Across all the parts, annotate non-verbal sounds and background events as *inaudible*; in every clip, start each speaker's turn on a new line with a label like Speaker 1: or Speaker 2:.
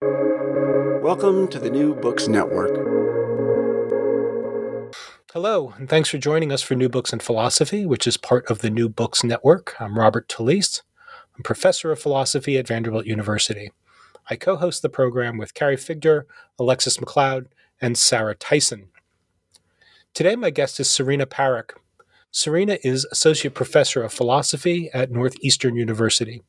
Speaker 1: Welcome to the New Books Network.
Speaker 2: Hello, and thanks for joining us for New Books in Philosophy, which is part of the New Books Network. I'm Robert Talisse. I'm professor of philosophy at Vanderbilt University. I co host the program with Carrie Figdor, Alexus McLeod, and Sarah Tyson. Today, my guest is Serena Parekh. Serena is Associate Professor of Philosophy at Northeastern University.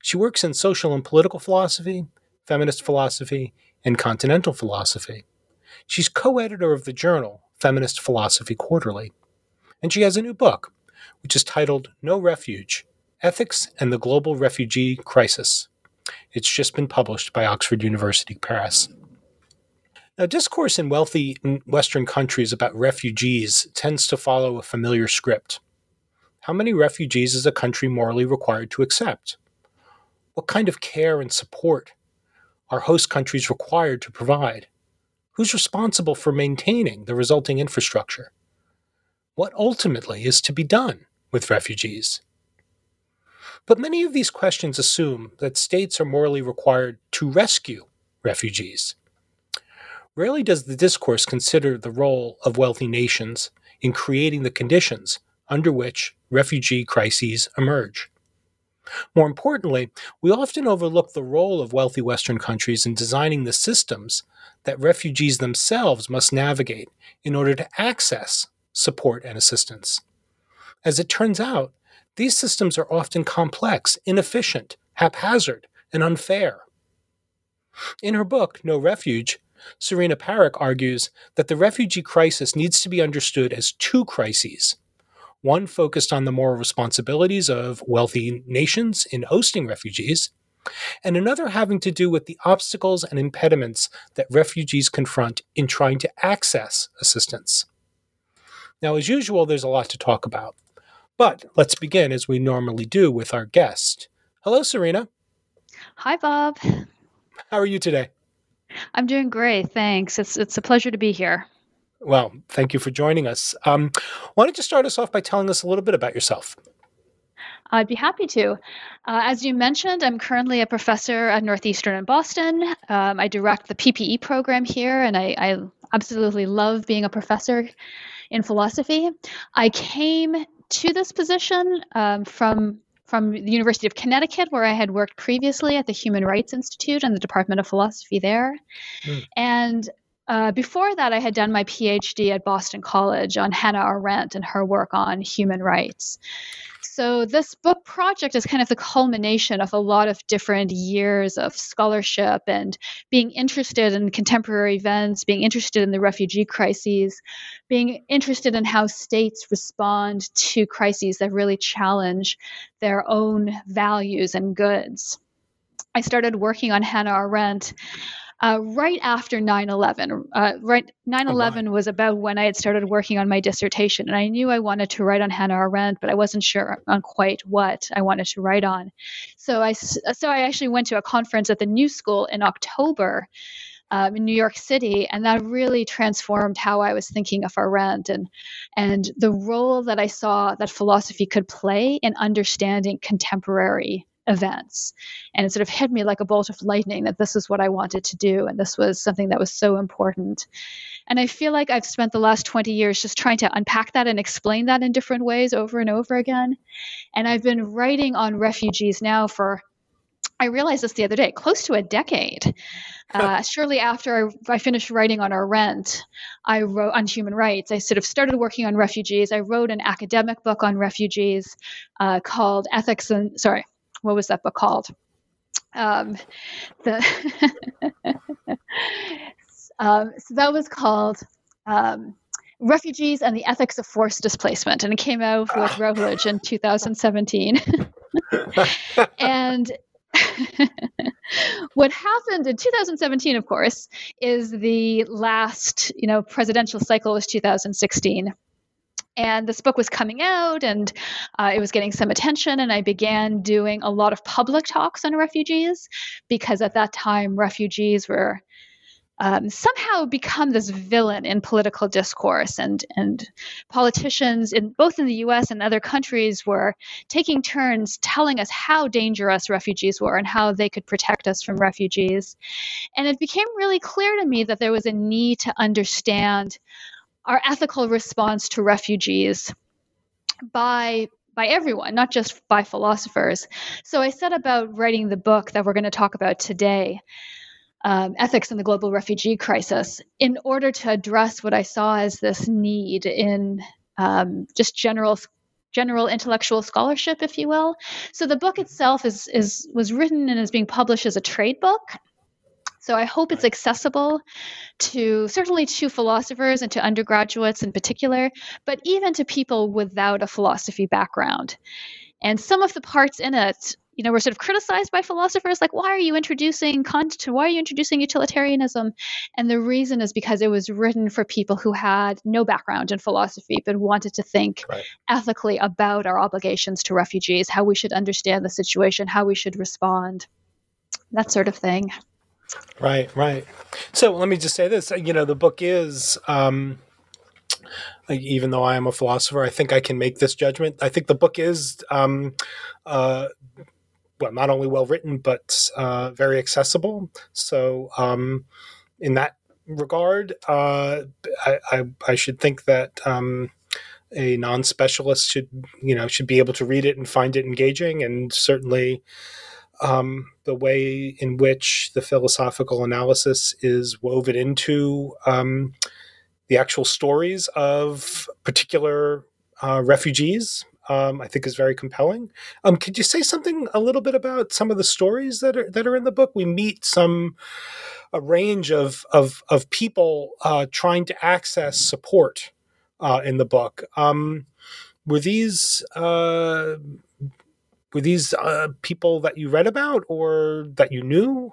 Speaker 2: She works in social and political philosophy, feminist philosophy, and continental philosophy. She's co editor of the journal Feminist Philosophy Quarterly. And she has a new book, which is titled No Refuge Ethics and the Global Refugee Crisis. It's just been published by Oxford University Press. Now, discourse in wealthy Western countries about refugees tends to follow a familiar script. How many refugees is a country morally required to accept? What kind of care and support are host countries required to provide? Who's responsible for maintaining the resulting infrastructure? What ultimately is to be done with refugees? But many of these questions assume that states are morally required to rescue refugees. Rarely does the discourse consider the role of wealthy nations in creating the conditions under which refugee crises emerge. More importantly, we often overlook the role of wealthy Western countries in designing the systems that refugees themselves must navigate in order to access support and assistance. As it turns out, these systems are often complex, inefficient, haphazard, and unfair. In her book, No Refuge, Serena Parekh argues that the refugee crisis needs to be understood as two crises one focused on the moral responsibilities of wealthy nations in hosting refugees, and another having to do with the obstacles and impediments that refugees confront in trying to access assistance. Now, as usual, there's a lot to talk about. But let's begin as we normally do with our guest. Hello, Serena.
Speaker 3: Hi, Bob.
Speaker 2: How are you today?
Speaker 3: I'm doing great, thanks. It's it's a pleasure to be here.
Speaker 2: Well, thank you for joining us. Um, why don't you start us off by telling us a little bit about yourself?
Speaker 3: I'd be happy to. Uh, as you mentioned, I'm currently a professor at Northeastern in Boston. Um, I direct the PPE program here, and I, I absolutely love being a professor in philosophy. I came to this position um, from from the University of Connecticut, where I had worked previously at the Human Rights Institute and the Department of Philosophy there. Mm. And uh, before that, I had done my PhD at Boston College on Hannah Arendt and her work on human rights. So, this book project is kind of the culmination of a lot of different years of scholarship and being interested in contemporary events, being interested in the refugee crises, being interested in how states respond to crises that really challenge their own values and goods. I started working on Hannah Arendt uh, right after 9-11 uh, right 9-11 oh was about when i had started working on my dissertation and i knew i wanted to write on hannah arendt but i wasn't sure on quite what i wanted to write on. So i so i actually went to a conference at the new school in october um, in New York City, and that really transformed how I was thinking of Arendt and and the role that I saw that philosophy could play in understanding contemporary events. And it sort of hit me like a bolt of lightning that this is what I wanted to do. And this was something that was so important. And I feel like I've spent the last 20 years just trying to unpack that and explain that in different ways over and over again. And I've been writing on refugees now for I realized this the other day, close to a decade. Uh, shortly after I, I, finished writing on Arendt, I wrote on human rights. I sort of started working on refugees. I wrote an academic book on refugees uh, called Ethics and, sorry, what was that book called? Um, the *laughs* um, so that was called um, Refugees and the Ethics of Forced Displacement, and it came out with Routledge in 2017. *laughs* and *laughs* what happened in 2017, of course, is the last, you know, presidential cycle was 2016 and this book was coming out and uh, it was getting some attention and i began doing a lot of public talks on refugees because at that time refugees were um, somehow become this villain in political discourse and and politicians in both in the US and other countries were taking turns telling us how dangerous refugees were and how they could protect us from refugees. And it became really clear to me that there was a need to understand our ethical response to refugees by by everyone, not just by philosophers. So I set about writing the book that we're going to talk about today um, ethics in the global refugee crisis in order to address what I saw as this need in um, just general general intellectual scholarship, if you will. So the book itself is is was written and is being published as a trade book. So I hope it's accessible to certainly to philosophers and to undergraduates in particular, but even to people without a philosophy background. And some of the parts in it you know, were sort of criticized by philosophers, like, why are you introducing Kant? Why are you introducing utilitarianism? And the reason is because it was written for people who had no background in philosophy, but wanted to think right. ethically about our obligations to refugees, how we should understand the situation, how we should respond, that sort of thing.
Speaker 2: Right, right. So let me just say this. You know, the book is um, like, even though I am a philosopher, I think I can make this judgment. I think the book is um, uh, well, not only well written but uh, very accessible. So, um, in that regard, uh, I, I, I, should think that um, a non-specialist should you know should be able to read it and find it engaging, and certainly. Um, the way in which the philosophical analysis is woven into um, the actual stories of particular uh, refugees um, I think is very compelling. Um, could you say something a little bit about some of the stories that are that are in the book? We meet some a range of of of people uh, trying to access support uh, in the book. Um, were these uh, were these uh, people that you read about or that you knew?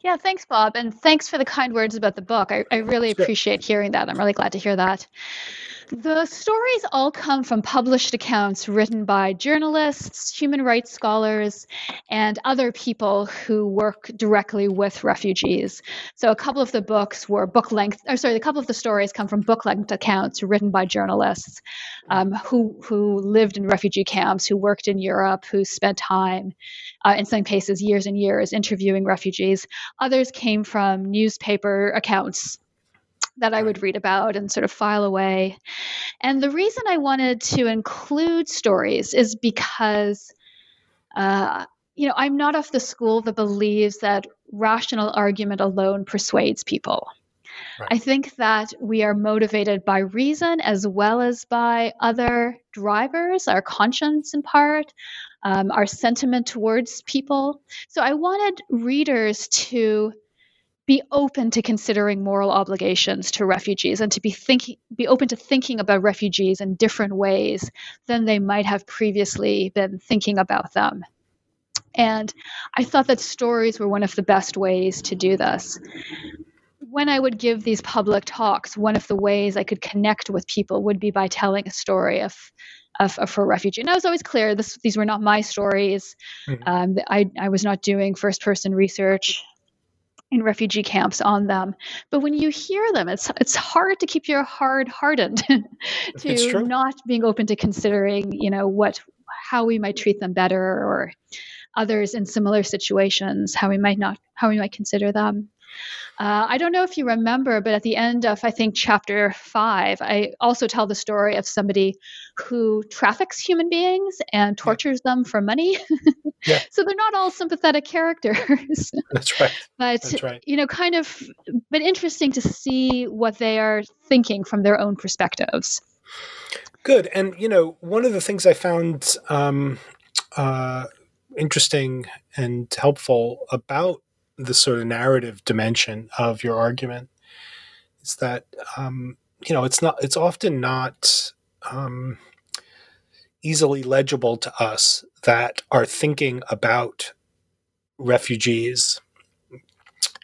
Speaker 3: Yeah, thanks, Bob, and thanks for the kind words about the book. I, I really sure. appreciate hearing that. I'm really glad to hear that. The stories all come from published accounts written by journalists, human rights scholars, and other people who work directly with refugees. So a couple of the books were book length, or sorry, a couple of the stories come from book length accounts written by journalists um, who who lived in refugee camps, who worked in Europe, who spent time, uh, in some cases, years and years interviewing refugees. Others came from newspaper accounts that I would read about and sort of file away. And the reason I wanted to include stories is because, uh, you know, I'm not of the school that believes that rational argument alone persuades people. Right. I think that we are motivated by reason as well as by other drivers, our conscience in part, um, our sentiment towards people. So I wanted readers to be open to considering moral obligations to refugees and to be thinking be open to thinking about refugees in different ways than they might have previously been thinking about them and i thought that stories were one of the best ways to do this when i would give these public talks one of the ways i could connect with people would be by telling a story of of, of a refugee. And I was always clear this, these were not my stories. Mm-hmm. Um, I, I was not doing first person research in refugee camps on them. But when you hear them, it's it's hard to keep your heart hardened *laughs* to not being open to considering, you know, what how we might treat them better or others in similar situations, how we might not how we might consider them. Uh, I don't know if you remember, but at the end of, I think, chapter five, I also tell the story of somebody who traffics human beings and tortures yeah. them for money. *laughs* yeah. So they're not all sympathetic characters. *laughs*
Speaker 2: That's right.
Speaker 3: but,
Speaker 2: That's right.
Speaker 3: you know, kind of, but interesting to see what they are thinking from their own perspectives.
Speaker 2: Good. And, you know, one of the things I found um, uh, interesting and helpful about the sort of narrative dimension of your argument is that um, you know it's not it's often not um, easily legible to us that are thinking about refugees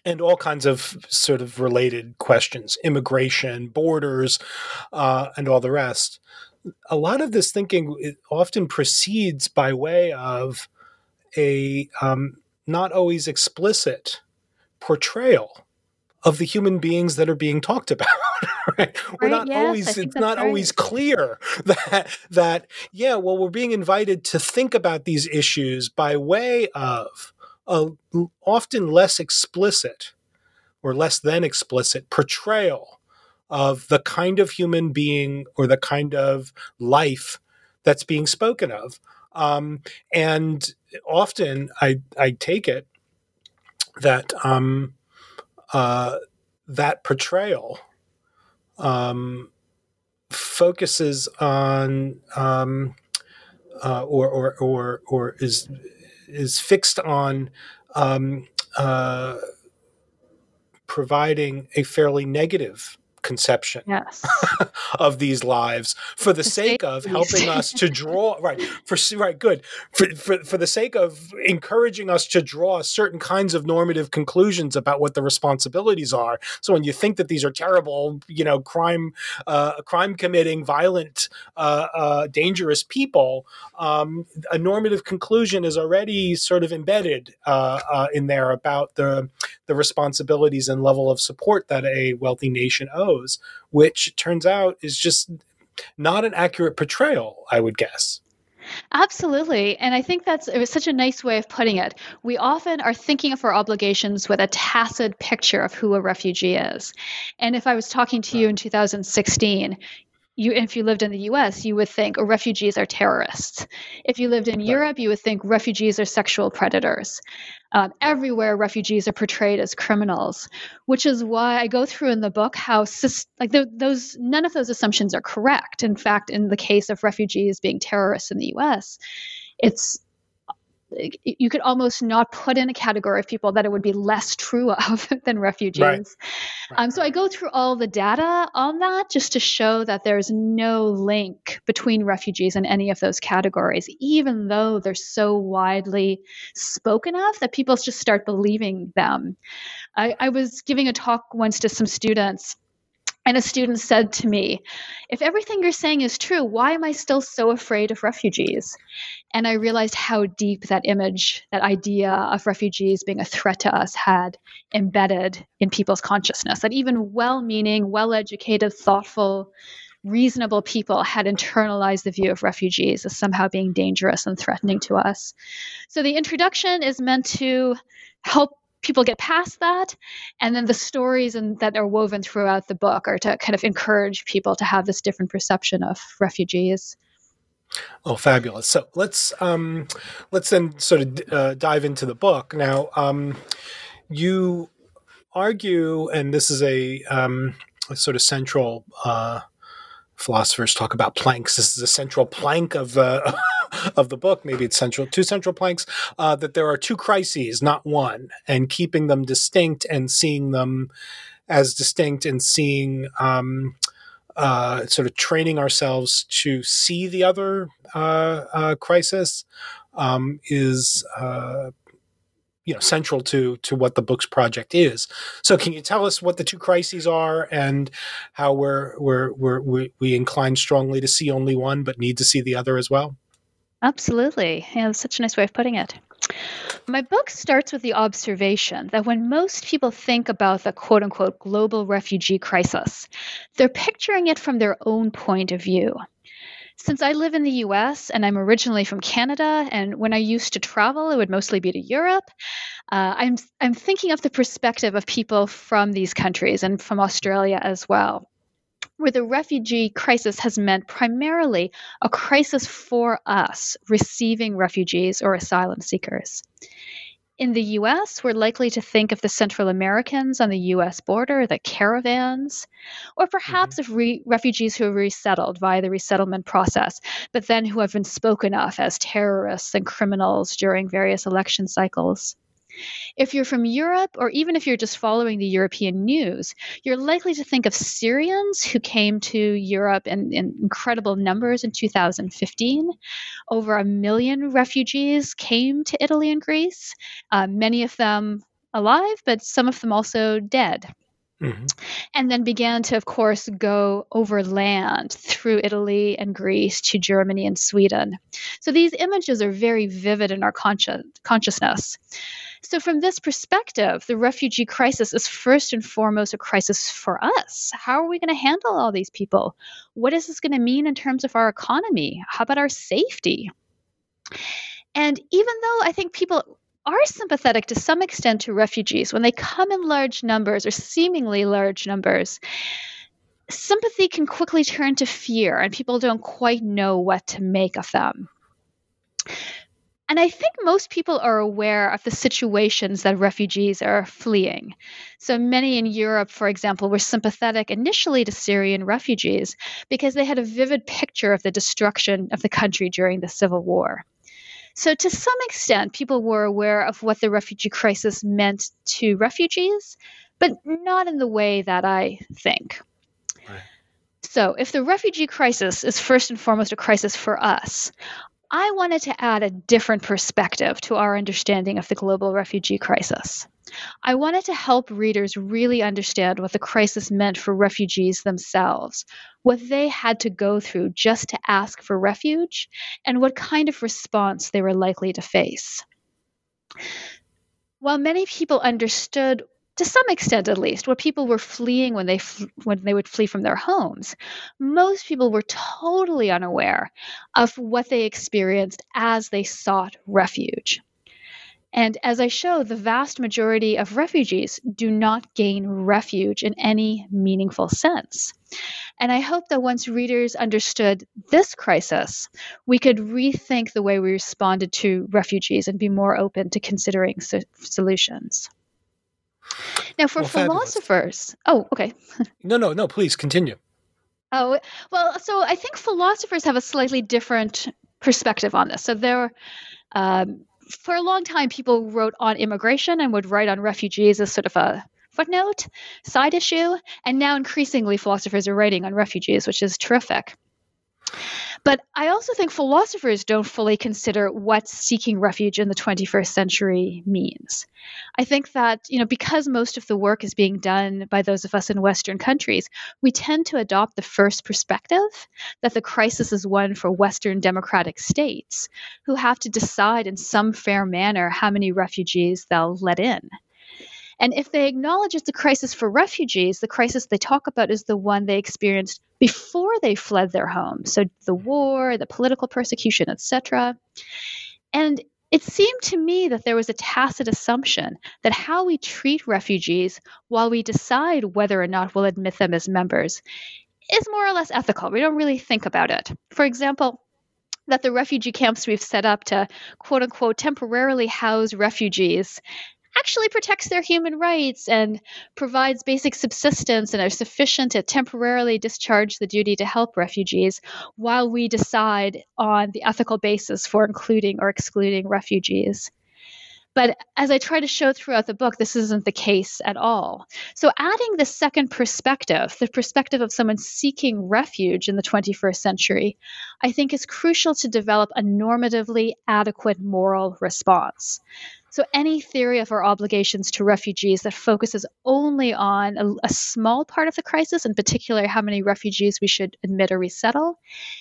Speaker 2: and all kinds of sort of related questions immigration borders uh, and all the rest. A lot of this thinking often proceeds by way of a um, not always explicit portrayal of the human beings that are being talked about. *laughs* right? We're not
Speaker 3: yes,
Speaker 2: always it's not
Speaker 3: right.
Speaker 2: always clear *laughs* that that yeah, well we're being invited to think about these issues by way of a often less explicit or less than explicit portrayal of the kind of human being or the kind of life that's being spoken of. Um, and often I, I take it that um, uh, that portrayal um, focuses on um, uh, or, or, or, or is, is fixed on um, uh, providing a fairly negative conception
Speaker 3: yes. *laughs*
Speaker 2: of these lives for the sake of helping us to draw *laughs* right for right good. For, for for the sake of encouraging us to draw certain kinds of normative conclusions about what the responsibilities are. So when you think that these are terrible you know crime uh, crime committing violent uh, uh, dangerous people um, a normative conclusion is already sort of embedded uh, uh, in there about the the responsibilities and level of support that a wealthy nation owes which turns out is just not an accurate portrayal, I would guess.
Speaker 3: Absolutely. And I think that's it was such a nice way of putting it. We often are thinking of our obligations with a tacit picture of who a refugee is. And if I was talking to you in 2016, you if you lived in the US, you would think oh, refugees are terrorists. If you lived in Europe, you would think refugees are sexual predators. Um, everywhere, refugees are portrayed as criminals, which is why I go through in the book how like those none of those assumptions are correct. In fact, in the case of refugees being terrorists in the U.S., it's you could almost not put in a category of people that it would be less true of *laughs* than refugees. Right. Right. Um, so I go through all the data on that just to show that there's no link between refugees and any of those categories, even though they're so widely spoken of that people just start believing them. I, I was giving a talk once to some students and a student said to me, If everything you're saying is true, why am I still so afraid of refugees? And I realized how deep that image, that idea of refugees being a threat to us had embedded in people's consciousness. That even well meaning, well educated, thoughtful, reasonable people had internalized the view of refugees as somehow being dangerous and threatening to us. So the introduction is meant to help people get past that and then the stories and that are woven throughout the book are to kind of encourage people to have this different perception of refugees
Speaker 2: Oh, fabulous! So let's um, let's then sort of uh, dive into the book now. Um, you argue, and this is a, um, a sort of central. Uh, philosophers talk about planks. This is a central plank of uh, *laughs* of the book, maybe it's central, two central planks, uh, that there are two crises, not one, and keeping them distinct and seeing them as distinct and seeing um, uh, sort of training ourselves to see the other uh, uh crisis um, is uh, you know central to to what the book's project is. So, can you tell us what the two crises are and how we're we're, we're we we incline strongly to see only one, but need to see the other as well?
Speaker 3: Absolutely. Yeah, that's such a nice way of putting it. My book starts with the observation that when most people think about the quote unquote global refugee crisis, they're picturing it from their own point of view. Since I live in the US and I'm originally from Canada, and when I used to travel, it would mostly be to Europe, uh, I'm, I'm thinking of the perspective of people from these countries and from Australia as well where the refugee crisis has meant primarily a crisis for us receiving refugees or asylum seekers. In the US, we're likely to think of the Central Americans on the US border, the caravans, or perhaps mm-hmm. of re- refugees who are resettled via the resettlement process, but then who have been spoken of as terrorists and criminals during various election cycles. If you're from Europe, or even if you're just following the European news, you're likely to think of Syrians who came to Europe in, in incredible numbers in 2015. Over a million refugees came to Italy and Greece, uh, many of them alive, but some of them also dead. Mm-hmm. And then began to, of course, go overland through Italy and Greece to Germany and Sweden. So these images are very vivid in our consci- consciousness. So, from this perspective, the refugee crisis is first and foremost a crisis for us. How are we going to handle all these people? What is this going to mean in terms of our economy? How about our safety? And even though I think people are sympathetic to some extent to refugees when they come in large numbers or seemingly large numbers. Sympathy can quickly turn to fear, and people don't quite know what to make of them. And I think most people are aware of the situations that refugees are fleeing. So many in Europe, for example, were sympathetic initially to Syrian refugees because they had a vivid picture of the destruction of the country during the civil war. So, to some extent, people were aware of what the refugee crisis meant to refugees, but not in the way that I think. Right. So, if the refugee crisis is first and foremost a crisis for us, I wanted to add a different perspective to our understanding of the global refugee crisis. I wanted to help readers really understand what the crisis meant for refugees themselves, what they had to go through just to ask for refuge, and what kind of response they were likely to face. While many people understood to some extent at least, where people were fleeing when they when they would flee from their homes. Most people were totally unaware of what they experienced as they sought refuge. And as I show, the vast majority of refugees do not gain refuge in any meaningful sense. And I hope that once readers understood this crisis, we could rethink the way we responded to refugees and be more open to considering so- solutions. Now, for well, philosophers, fabulous. oh, okay. *laughs*
Speaker 2: no, no, no, please continue.
Speaker 3: Oh, well, so I think philosophers have a slightly different perspective on this. So there, um, for a long time, people wrote on immigration and would write on refugees as sort of a footnote, side issue. And now increasingly, philosophers are writing on refugees, which is terrific. But I also think philosophers don't fully consider what seeking refuge in the 21st century means. I think that, you know, because most of the work is being done by those of us in Western countries, we tend to adopt the first perspective that the crisis is one for Western democratic states who have to decide in some fair manner how many refugees they'll let in. And if they acknowledge it's a crisis for refugees, the crisis they talk about is the one they experienced before they fled their homes. So the war, the political persecution, etc. And it seemed to me that there was a tacit assumption that how we treat refugees while we decide whether or not we'll admit them as members is more or less ethical. We don't really think about it. For example, that the refugee camps we've set up to quote unquote temporarily house refugees actually protects their human rights and provides basic subsistence and are sufficient to temporarily discharge the duty to help refugees while we decide on the ethical basis for including or excluding refugees. But as I try to show throughout the book, this isn't the case at all. So, adding the second perspective, the perspective of someone seeking refuge in the 21st century, I think is crucial to develop a normatively adequate moral response. So, any theory of our obligations to refugees that focuses only on a, a, small part of the crisis, in particular how many refugees we should admit or resettle,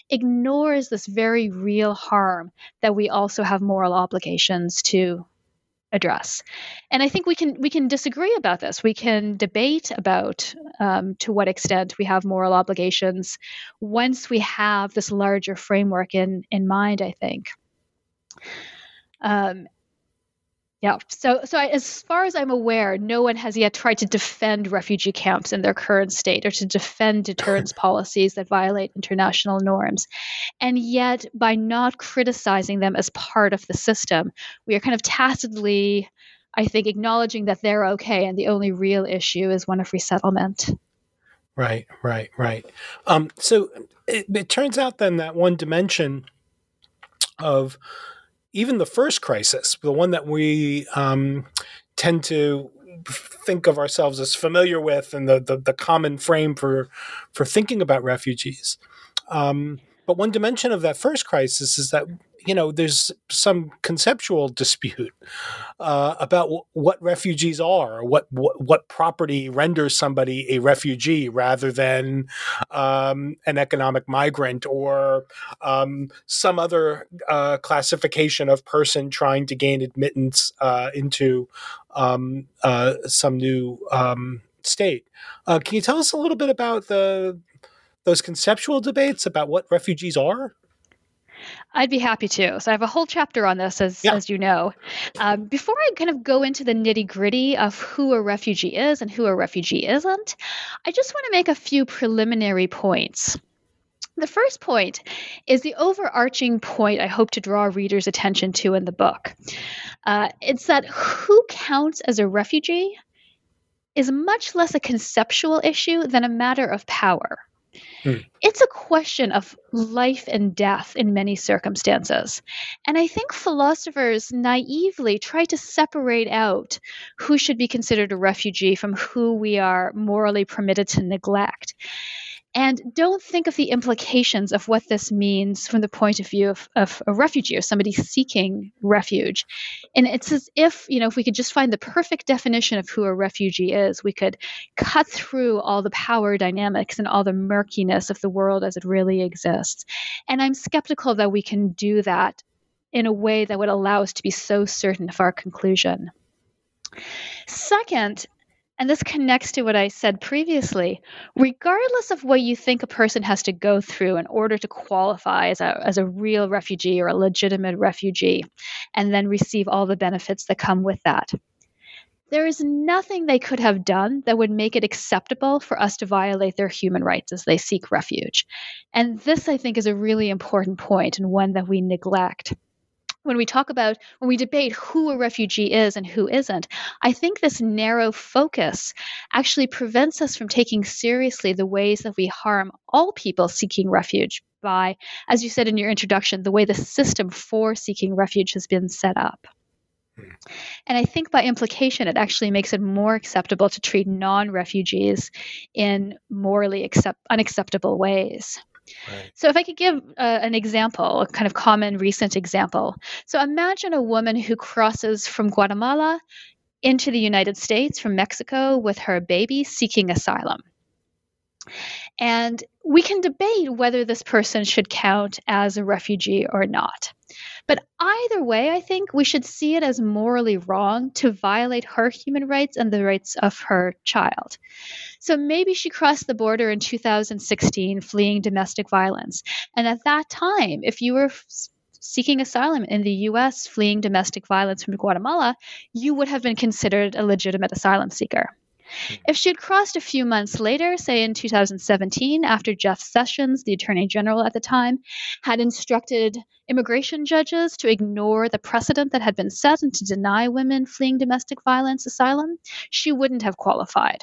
Speaker 3: ignores this very real harm that we also have moral obligations to address. And I think we can we can disagree about this. We can debate about um, to what extent we have moral obligations once we have this larger framework in in mind. I think. Um, yeah. So, so I, as far as I'm aware, no one has yet tried to defend refugee camps in their current state or to defend deterrence *laughs* policies that violate international norms. And yet, by not criticizing them as part of the system, we are kind of tacitly, I think, acknowledging that they're okay, and the only real issue is one of resettlement.
Speaker 2: Right, right, right. Um, so it, it turns out then that one dimension of even the first crisis, the one that we um, tend to think of ourselves as familiar with and the, the, the common frame for for thinking about refugees. Um, but one dimension of that first crisis is that you know there's some conceptual dispute uh, about w- what refugees are, what, what, what property renders somebody a refugee rather than um, an economic migrant or um, some other uh, classification of person trying to gain admittance uh, into um, uh, some new um, state. Uh, can you tell us a little bit about the those conceptual debates about what refugees are?
Speaker 3: I'd be happy to. So I have a whole chapter on this, as yeah. as you know. Um, before I kind of go into the nitty gritty of who a refugee is and who a refugee isn't, I just want to make a few preliminary points. The first point is the overarching point I hope to draw readers' attention to in the book. Uh, it's that who counts as a refugee is much less a conceptual issue than a matter of power. Hmm. It's a question of life and death in many circumstances. And I think philosophers naively try to separate out who should be considered a refugee from who we are morally permitted to neglect and don't think of the implications of what this means from the point of view of, of, a refugee or somebody seeking refuge. And it's as if, you know, if we could just find the perfect definition of who a refugee is, we could cut through all the power dynamics and all the murkiness of the world as it really exists. And I'm skeptical that we can do that in a way that would allow us to be so certain of our conclusion. Second, and this connects to what I said previously. Regardless of what you think a person has to go through in order to qualify as a, as a real refugee or a legitimate refugee, and then receive all the benefits that come with that, there is nothing they could have done that would make it acceptable for us to violate their human rights as they seek refuge. And this, I think, is a really important point and one that we neglect when we talk about when we debate who a refugee is and who isn't i think this narrow focus actually prevents us from taking seriously the ways that we harm all people seeking refuge by as you said in your introduction the way the system for seeking refuge has been set up hmm. and I think by implication, it actually makes it more acceptable to treat non refugees in morally accept- unacceptable ways. So, if I could give uh, an example, a kind of common recent example. So, imagine a woman who crosses from Guatemala into the United States from Mexico with her baby seeking asylum. And we can debate whether this person should count as a refugee or not. But either way, I think we should see it as morally wrong to violate her human rights and the rights of her child. So maybe she crossed the border in 2016 fleeing domestic violence. And at that time, if you were seeking asylum in the US fleeing domestic violence from Guatemala, you would have been considered a legitimate asylum seeker. Hmm. If she had crossed a few months later, say in 2017, after Jeff Sessions, the Attorney General at the time, had instructed immigration judges to ignore the precedent that had been set and to deny women fleeing domestic violence asylum, she wouldn't have qualified.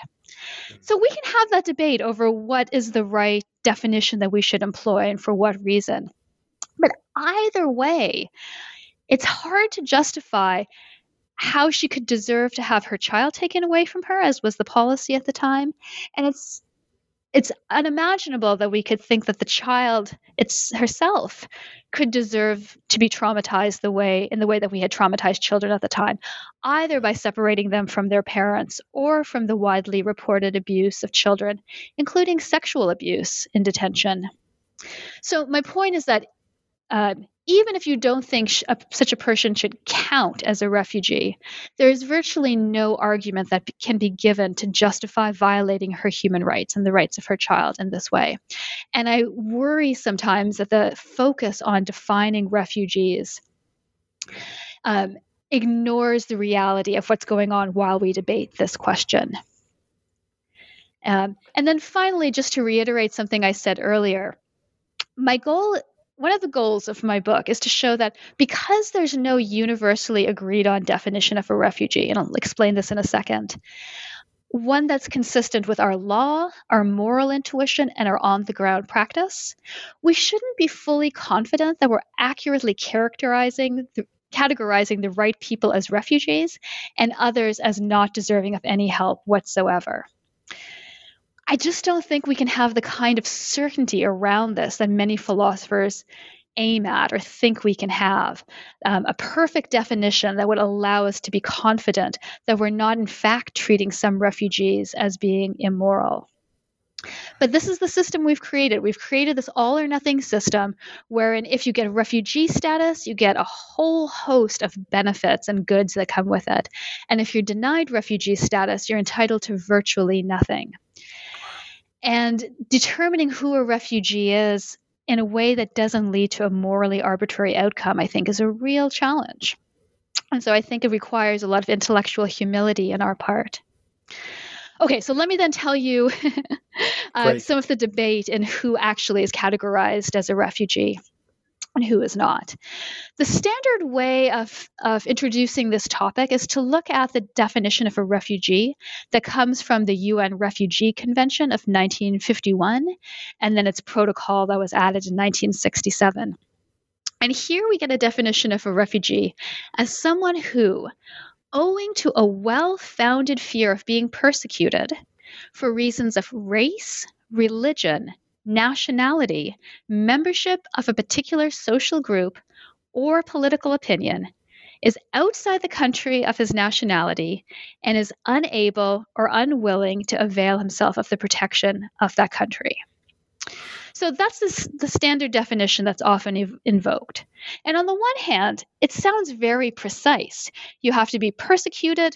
Speaker 3: Hmm. So we can have that debate over what is the right definition that we should employ and for what reason. But either way, it's hard to justify how she could deserve to have her child taken away from her as was the policy at the time. And it's it's unimaginable that we could think that the child it's herself could deserve to be traumatized the way in the way that we had traumatized children at the time either by separating them from their parents or from the widely reported abuse of children including sexual abuse in detention. So my point is that uh, even if you don't think sh- a, such a person should count as a refugee, there is virtually no argument that can be given to justify violating her human rights and the rights of her child in this way. And I worry sometimes that the focus on defining refugees um, ignores the reality of what's going on while we debate this question. Um, and then finally, just to reiterate something I said earlier, my goal one of the goals of my book is to show that because there's no universally agreed on definition of a refugee, and I'll explain this in a second, one that's consistent with our law, our moral intuition, and our on the ground practice, we shouldn't be fully confident that we're accurately characterizing the, categorizing the right people as refugees and others as not deserving of any help whatsoever. I just don't think we can have the kind of certainty around this that many philosophers aim at or think we can have um, a perfect definition that would allow us to be confident that we're not, in fact, treating some refugees as being immoral. But this is the system we've created. We've created this all or nothing system wherein if you get refugee status, you get a whole host of benefits and goods that come with it. And if you're denied refugee status, you're entitled to virtually nothing. And determining who a refugee is in a way that doesn't lead to a morally arbitrary outcome, I think, is a real challenge. And so I think it requires a lot of intellectual humility on our part. Okay, so let me then tell you *laughs* uh, some of the debate in who actually is categorized as a refugee and who is not. The standard way of, of introducing this topic is to look at the definition of a refugee that comes from the UN Refugee Convention of 1951 and then its protocol that was added in 1967. And here we get a definition of a refugee as someone who, owing to a well founded fear of being persecuted for reasons of race, religion, nationality, membership of a particular social group, or political opinion, is outside the country of his nationality and is unable or unwilling to avail himself of the protection of that country. So that's the, the standard definition that's often ev- invoked. And on the one hand, it sounds very precise. You have to be persecuted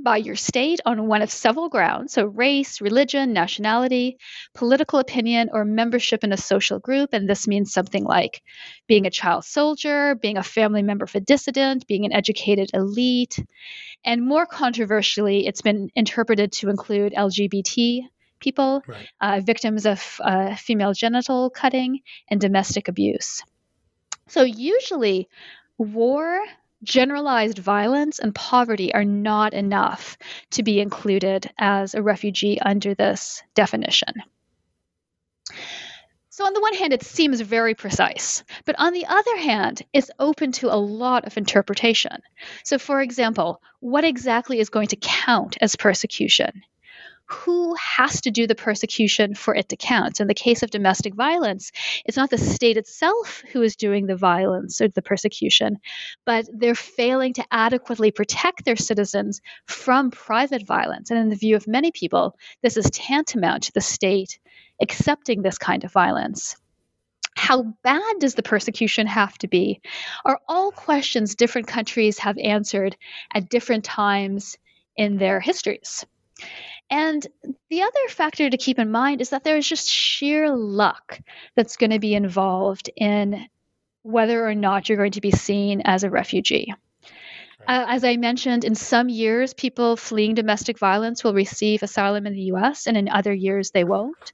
Speaker 3: by your state on one of several grounds so race, religion, nationality, political opinion, or membership in a social group. And this means something like being a child soldier, being a family member of a dissident, being an educated elite. And more controversially, it's been interpreted to include LGBT people, right. uh, victims of uh, female genital cutting, and domestic abuse. So usually, war generalized violence and poverty are not enough to be included as a refugee under this definition. So, on the one hand, it seems very precise, but on the other hand, it's open to a lot of interpretation. So, for example, what exactly is going to count as persecution? Who has to do the persecution for it to count. In the case of domestic violence, it's not the state itself who is doing the violence or the persecution, but they're failing to adequately protect their citizens from private violence. And in the view of many people, this is tantamount to the state accepting this kind of violence. How bad does the persecution have to be? Are all questions different countries have answered at different times in their histories. And the other factor to keep in mind is that there's just sheer luck that's going to be involved in whether or not you're going to be seen as a refugee. Uh, as I mentioned, in some years, people fleeing domestic violence will receive asylum in the US, and in other years, they won't.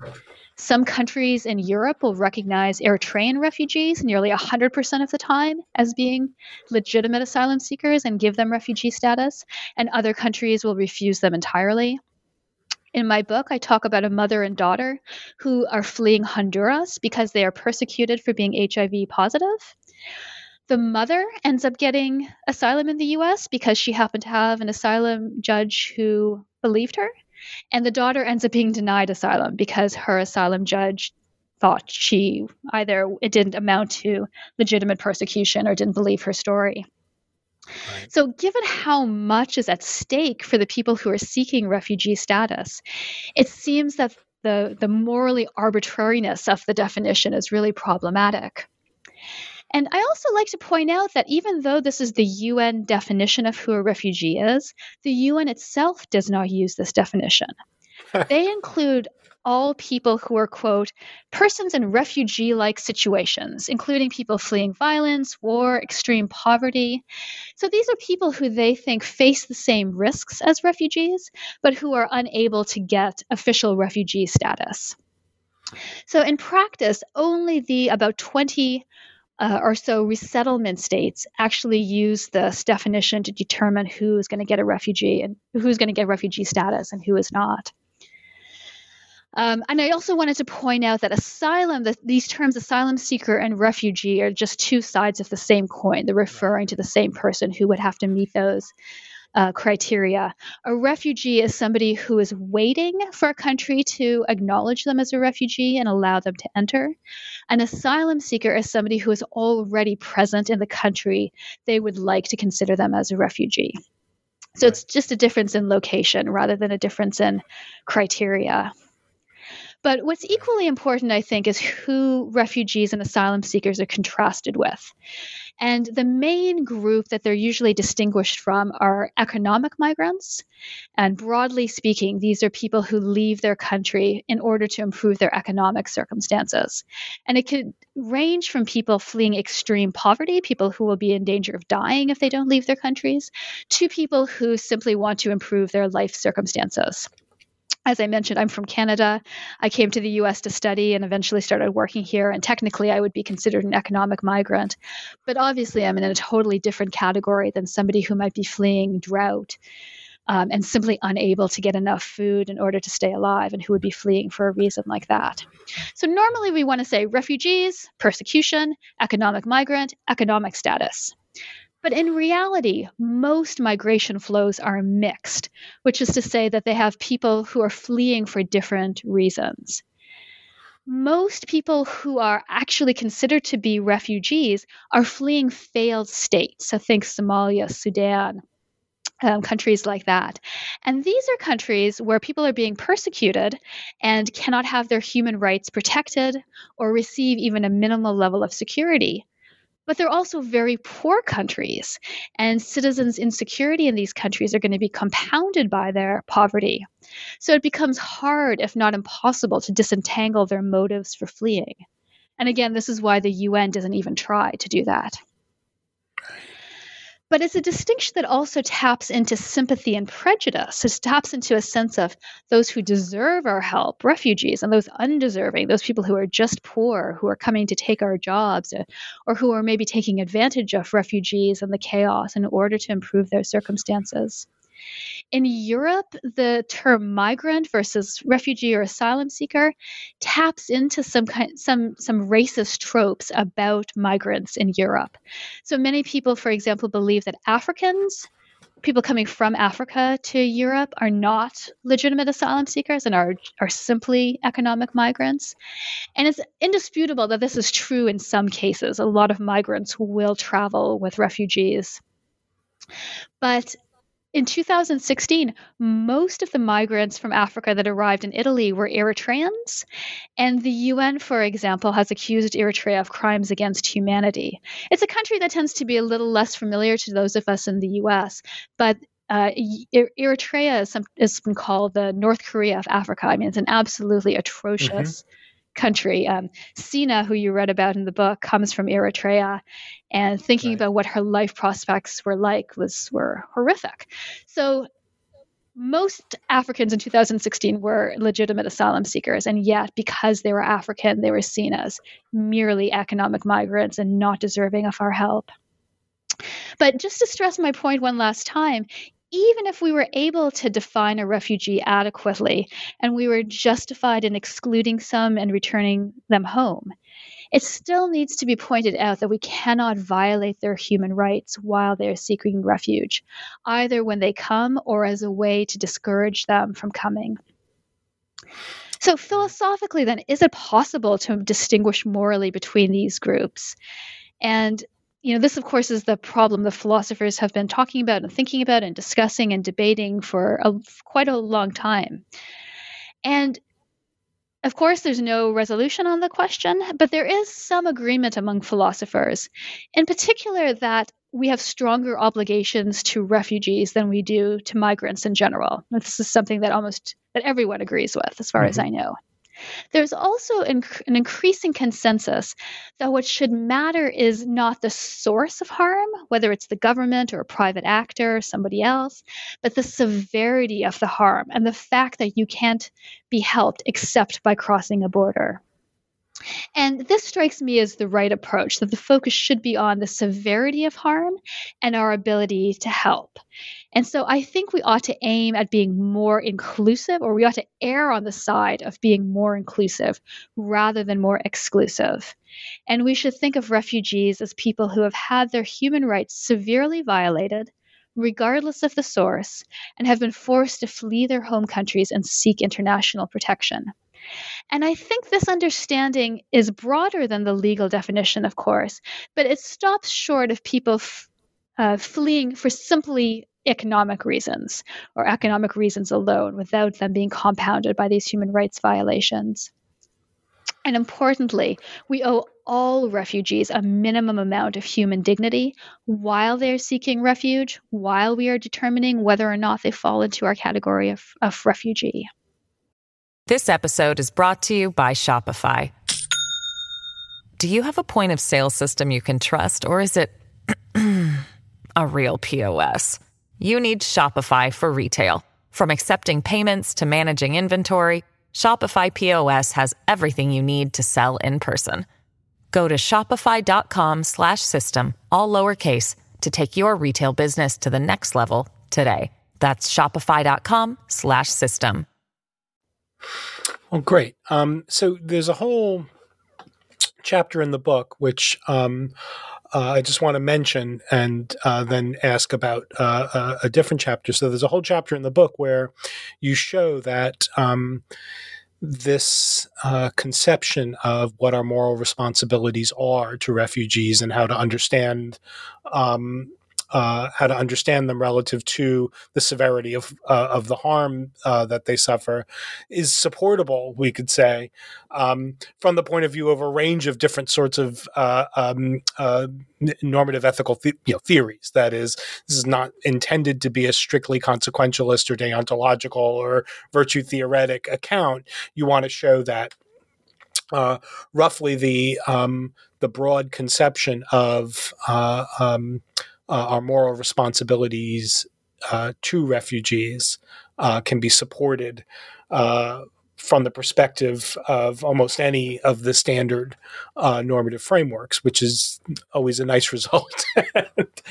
Speaker 3: Some countries in Europe will recognize Eritrean refugees nearly 100% of the time as being legitimate asylum seekers and give them refugee status, and other countries will refuse them entirely. In my book, I talk about a mother and daughter who are fleeing Honduras because they are persecuted for being HIV positive. The mother ends up getting asylum in the US because she happened to have an asylum judge who believed her. And the daughter ends up being denied asylum because her asylum judge thought she either it didn't amount to legitimate persecution or didn't believe her story. So, given how much is at stake for the people who are seeking refugee status, it seems that the, the morally arbitrariness of the definition is really problematic. And I also like to point out that even though this is the UN definition of who a refugee is, the UN itself does not use this definition. *laughs* they include all people who are, quote, persons in refugee like situations, including people fleeing violence, war, extreme poverty. So these are people who they think face the same risks as refugees, but who are unable to get official refugee status. So in practice, only the about 20 uh, or so resettlement states actually use this definition to determine who is going to get a refugee and who's going to get refugee status and who is not. Um, and I also wanted to point out that asylum, that these terms asylum seeker and refugee are just two sides of the same coin. They're referring to the same person who would have to meet those uh, criteria. A refugee is somebody who is waiting for a country to acknowledge them as a refugee and allow them to enter. An asylum seeker is somebody who is already present in the country they would like to consider them as a refugee. So it's just a difference in location rather than a difference in criteria. But what's equally important, I think, is who refugees and asylum seekers are contrasted with. And the main group that they're usually distinguished from are economic migrants. And broadly speaking, these are people who leave their country in order to improve their economic circumstances. And it could range from people fleeing extreme poverty, people who will be in danger of dying if they don't leave their countries, to people who simply want to improve their life circumstances as I mentioned, I'm from Canada. I came to the US to study and eventually started working here. And technically, I would be considered an economic migrant. But obviously, I'm in a totally different category than somebody who might be fleeing drought um, and simply unable to get enough food in order to stay alive and who would be fleeing for a reason like that. So, normally, we want to say refugees, persecution, economic migrant, economic status. But in reality, most migration flows are mixed, which is to say that they have people who are fleeing for different reasons. Most people who are actually considered to be refugees are fleeing failed states. So think Somalia, Sudan, um, countries like that. And these are countries where people are being persecuted and cannot have their human rights protected or receive even a minimal level of security but they're also very poor countries. And citizens' insecurity in these countries are going to be compounded by their poverty. So it becomes hard, if not impossible, to disentangle their motives for fleeing. And again, this is why the UN doesn't even try to do that. But it's a distinction that also taps into sympathy and prejudice. It taps into a sense of those who deserve our help, refugees, and those undeserving, those people who are just poor, who are coming to take our jobs, uh, or who are maybe taking advantage of refugees and the chaos in order to improve their circumstances. In Europe, the term migrant versus refugee or asylum seeker taps into some kind, some some racist tropes about migrants in Europe. So many people, for example, believe that Africans people coming from Africa to Europe are not legitimate asylum seekers and are are simply economic migrants. And it's indisputable that this is true in some cases. A lot of migrants will travel with refugees. But in 2016, most of the migrants from Africa that arrived in Italy were Eritreans. And the UN, for example, has accused Eritrea of crimes against humanity. It's a country that tends to be a little less familiar to those of us in the US, but uh, Eritrea has is been called the North Korea of Africa. I mean, it's an absolutely atrocious. Mm-hmm country. Um, Sina, who you read about in the book, comes from Eritrea, and thinking right. about what her life prospects were like was were horrific. So most Africans in 2016 were legitimate asylum seekers, and yet because they were African, they were seen as merely economic migrants and not deserving of our help. But just to stress my point one last time, even if we were able to define a refugee adequately and we were justified in excluding some and returning them home, it still needs to be pointed out that we cannot violate their human rights while they are seeking refuge, either when they come or as a way to discourage them from coming. So, philosophically, then, is it possible to distinguish morally between these groups? And you know, this, of course, is the problem the philosophers have been talking about and thinking about and discussing and debating for a, quite a long time. And of course, there's no resolution on the question, but there is some agreement among philosophers, in particular, that we have stronger obligations to refugees than we do to migrants in general. This is something that almost that everyone agrees with, as far mm-hmm. as I know. There's also an increasing consensus that what should matter is not the source of harm, whether it's the government or a private actor or somebody else, but the severity of the harm and the fact that you can't be helped except by crossing a border. And this strikes me as the right approach that the focus should be on the severity of harm and our ability to help. And so I think we ought to aim at being more inclusive, or we ought to err on the side of being more inclusive rather than more exclusive. And we should think of refugees as people who have had their human rights severely violated, regardless of the source, and have been forced to flee their home countries and seek international protection. And I think this understanding is broader than the legal definition, of course, but it stops short of people f- uh, fleeing for simply economic reasons or economic reasons alone without them being compounded by these human rights violations. And importantly, we owe all refugees a minimum amount of human dignity while they're seeking refuge, while we are determining whether or not they fall into our category of, of refugee.
Speaker 4: This episode is brought to you by Shopify. Do you have a point of sale system you can trust, or is it *clears throat* a real POS? You need Shopify for retail. From accepting payments to managing inventory, Shopify POS has everything you need to sell in person. Go to shopify.com/system all lowercase to take your retail business to the next level today. That's shopify.com/system.
Speaker 2: Well, great. Um, so there's a whole chapter in the book which um, uh, I just want to mention and uh, then ask about uh, a, a, different chapter. So there's a whole chapter in the book where you show that um, this uh, conception of what our moral responsibilities are to refugees and how to understand um, uh, how to understand them relative to the severity of uh, of the harm uh, that they suffer is supportable. We could say um, from the point of view of a range of different sorts of uh, um, uh, normative ethical th- you know, theories. That is, this is not intended to be a strictly consequentialist or deontological or virtue theoretic account. You want to show that uh, roughly the um, the broad conception of uh, um, uh, our moral responsibilities uh, to refugees uh, can be supported uh, from the perspective of almost any of the standard uh, normative frameworks, which is always a nice *laughs* result.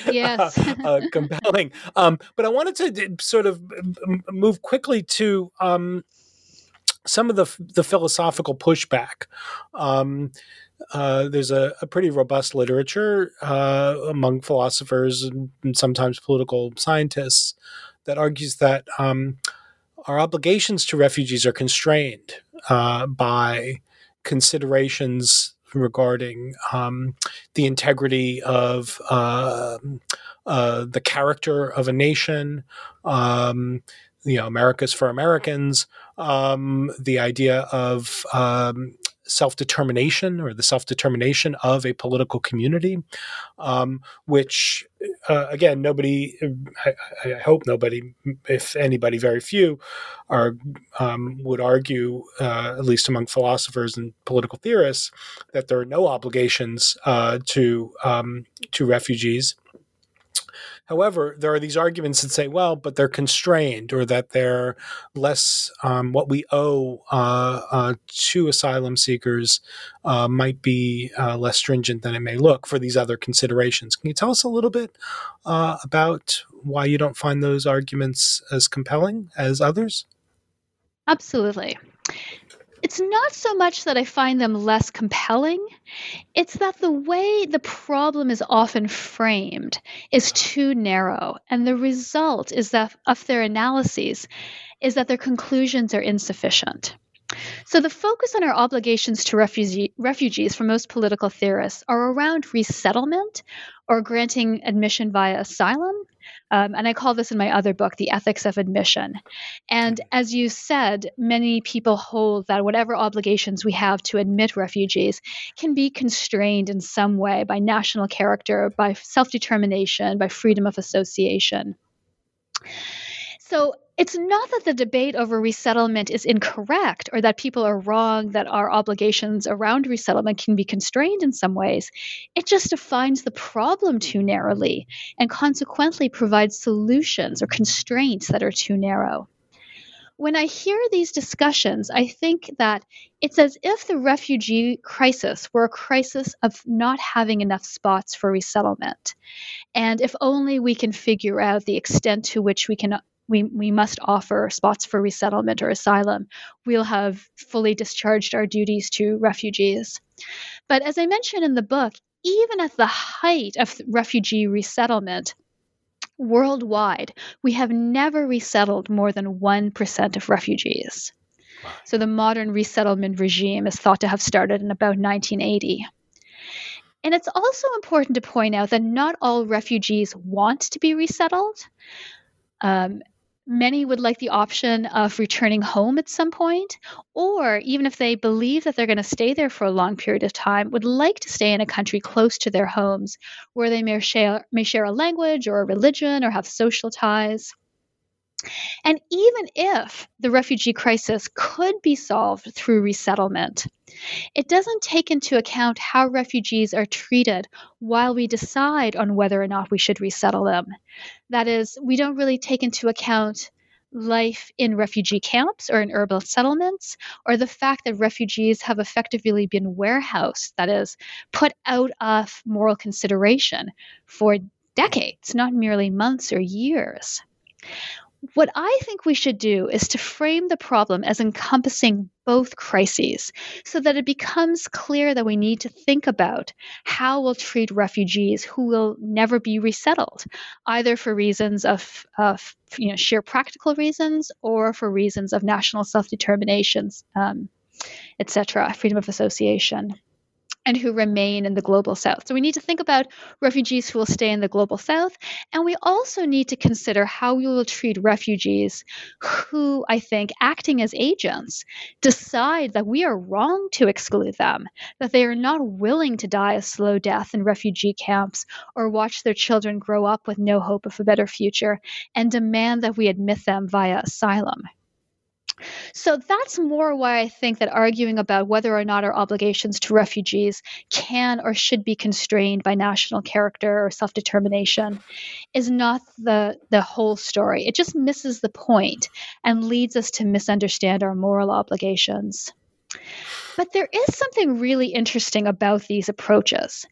Speaker 3: yes.
Speaker 2: uh, compelling. Um, but I wanted to sort of move quickly to um, some of the, the philosophical pushback. Um, uh, there's a, a, pretty robust literature uh, among philosophers and, and, sometimes political scientists that argues that um, our obligations to refugees are constrained uh, by considerations regarding um, the integrity of uh, uh, the character of a nation. Um, you know, America's for Americans. Um, the idea of um, self determination or the self determination of a political community, um, which, uh, again, nobody, I, I, hope nobody, if anybody, very few, are um, would argue, uh, at least among philosophers and political theorists, that there are no obligations uh, to um, to refugees. However, there are these arguments that say, well, but they're constrained or that they're less, um, what we owe uh, uh, to asylum seekers uh, might be uh, less stringent than it may look for these other considerations. Can you tell us a little bit uh, about why you don't find those arguments as compelling as others?
Speaker 3: Absolutely it's not so much that I find them less compelling, it's that the way the problem is often framed is too narrow. And the result is that of their analyses is that their conclusions are insufficient. So, the focus on our obligations to refugee, refugees for most political theorists are around resettlement or granting admission via asylum um, and I call this in my other book, The Ethics of Admission. And as you said, many people hold that whatever obligations we have to admit refugees can be constrained in some way by national character, by self determination, by freedom of association. So it's not that the debate over resettlement is incorrect or that people are wrong that our obligations around resettlement can be constrained in some ways. It just defines the problem too narrowly and consequently provides solutions or constraints that are too narrow. when I hear these discussions, I think that it's as if the refugee crisis were a crisis of not having enough spots for resettlement. And if only we can figure out the extent to which we can we, we must offer spots for resettlement or asylum, we'll have fully discharged our duties to refugees. But as I mentioned in the book, even at the height of refugee resettlement, worldwide, we have never resettled more than 1% of refugees. So the modern resettlement regime is thought to have started in about 1980. And it's also important to point out that not all refugees want to be resettled. Um, Many would like the option of returning home at some point, or even if they believe that they're going to stay there for a long period of time, would like to stay in a country close to their homes where they may share, may share a language or a religion or have social ties. And even if the refugee crisis could be solved through resettlement, it doesn't take into account how refugees are treated while we decide on whether or not we should resettle them. That is, we don't really take into account life in refugee camps or in urban settlements, or the fact that refugees have effectively been warehoused, that is, put out of moral consideration for decades, not merely months or years. What I think we should do is to frame the problem as encompassing both crises so that it becomes clear that we need to think about how we'll treat refugees who will never be resettled, either for reasons of, of you know, sheer practical reasons or for reasons of national self determination, um, etc., freedom of association and who remain in the global south. So we need to think about refugees who will stay in the global south. And we also need to consider how we will treat refugees who, I think, acting as agents, decide that we are wrong to exclude them, that they are not willing to die a slow death in refugee camps or watch their children grow up with no hope of a better future and demand that we admit them via asylum. So that's more why I think that arguing about whether or not our obligations to refugees can or should be constrained by national character or self determination is not the, the whole story. It just misses the point and leads us to misunderstand our moral obligations. But there is something really interesting about these approaches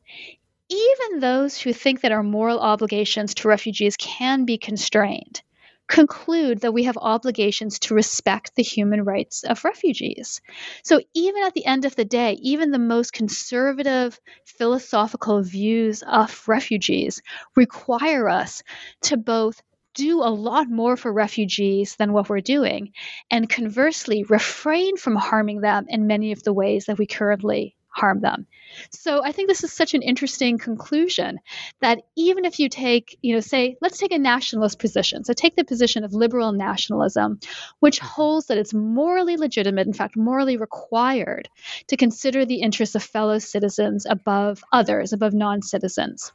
Speaker 3: even those who think that our moral obligations to refugees can be constrained conclude that we have obligations to respect the human rights of refugees. So, even at the end of the day, even the most conservative philosophical views of refugees require us to both do a lot more for refugees than what we're doing, and conversely, refrain from harming them in many of the ways that we currently harm them. So I think this is such an interesting conclusion that even if you take, you know, say, let's take a nationalist position. So take the position of liberal nationalism, which mm-hmm. holds that it's morally legitimate, in fact, morally required to consider the interests of fellow citizens above others, above non citizens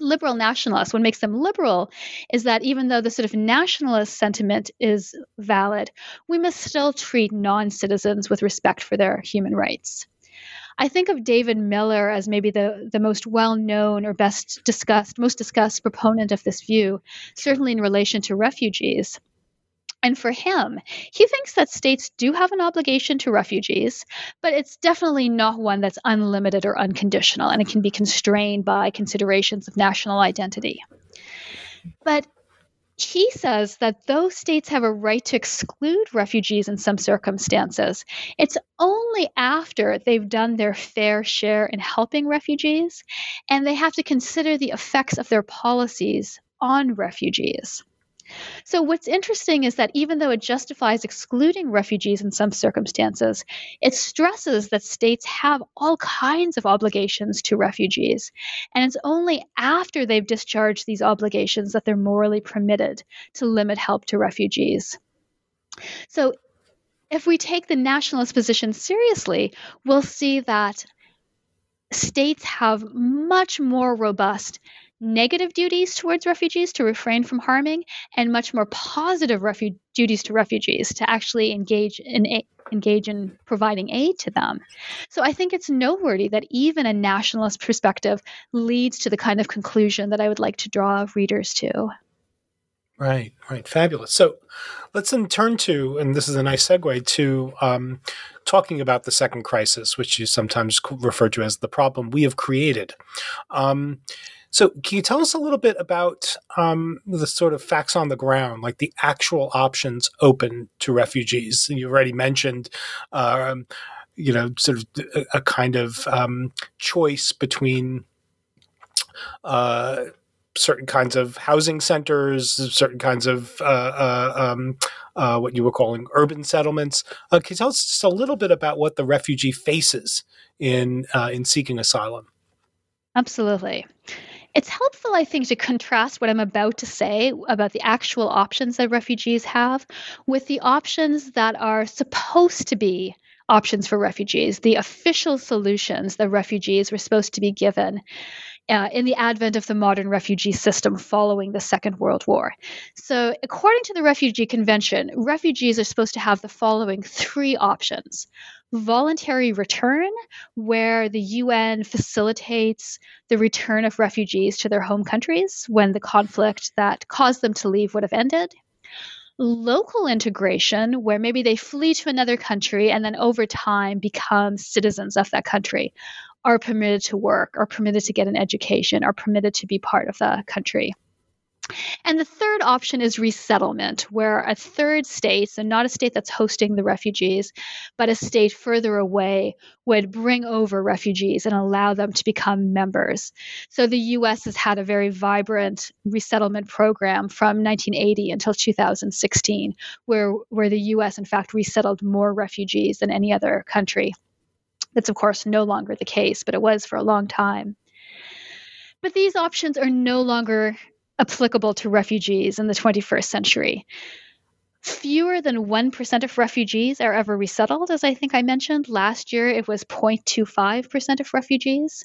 Speaker 3: liberal nationalists, what makes them liberal is that even though the sort of nationalist sentiment is valid, we must still treat non citizens with respect for their human rights. I think of David Miller as maybe the, the most well known or best discussed, most discussed proponent of this view, certainly in relation to refugees. And for him, he thinks that states do have an obligation to refugees, but it's definitely not one that's unlimited or unconditional, and it can be constrained by considerations of national identity. But he says that though states have a right to exclude refugees in some circumstances, it's only after they've done their fair share in helping refugees, and they have to consider the effects of their policies on refugees. So, what's interesting is that even though it justifies excluding refugees in some circumstances, it stresses that states have all kinds of obligations to refugees. And it's only after they've discharged these obligations that they're morally permitted to limit help to refugees. So, if we take the nationalist position seriously, we'll see that states have much more robust negative duties towards refugees to refrain from harming and much more positive refu- duties to refugees to actually engage in a- engage in providing aid to them. So I think it's noteworthy that even a nationalist perspective leads to the kind of conclusion that I would like to draw readers to.
Speaker 2: Right, right. Fabulous. So let's then turn to, and this is a nice segue to um, talking about the second crisis, which you sometimes refer to as the problem we have created. Um, so, can you tell us a little bit about um, the sort of facts on the ground, like the actual options open to refugees? You already mentioned, um, you know, sort of a, a kind of um, choice between. Uh, certain kinds of housing centers, certain kinds of uh, uh, um, uh, what you were calling urban settlements. Uh, can you tell us just a little bit about what the refugee faces in uh, in seeking asylum?
Speaker 3: Absolutely. It's helpful, I think, to contrast what I'm about to say about the actual options that refugees have with the options that are supposed to be options for refugees, the official solutions that refugees were supposed to be given uh, in the advent of the modern refugee system following the Second World War. So, according to the Refugee Convention, refugees are supposed to have the following three options voluntary return, where the UN facilitates the return of refugees to their home countries when the conflict that caused them to leave would have ended local integration where maybe they flee to another country and then over time become citizens of that country are permitted to work, are permitted to get an education, are permitted to be part of the country. And the third option is resettlement, where a third state, so not a state that's hosting the refugees, but a state further away, would bring over refugees and allow them to become members. So the US has had a very vibrant resettlement program from 1980 until 2016, where, where the US, in fact, resettled more refugees than any other country. That's, of course, no longer the case, but it was for a long time. But these options are no longer applicable to refugees in the 21st century. Fewer than 1% of refugees are ever resettled, as I think I mentioned. Last year, it was 0.25% of refugees.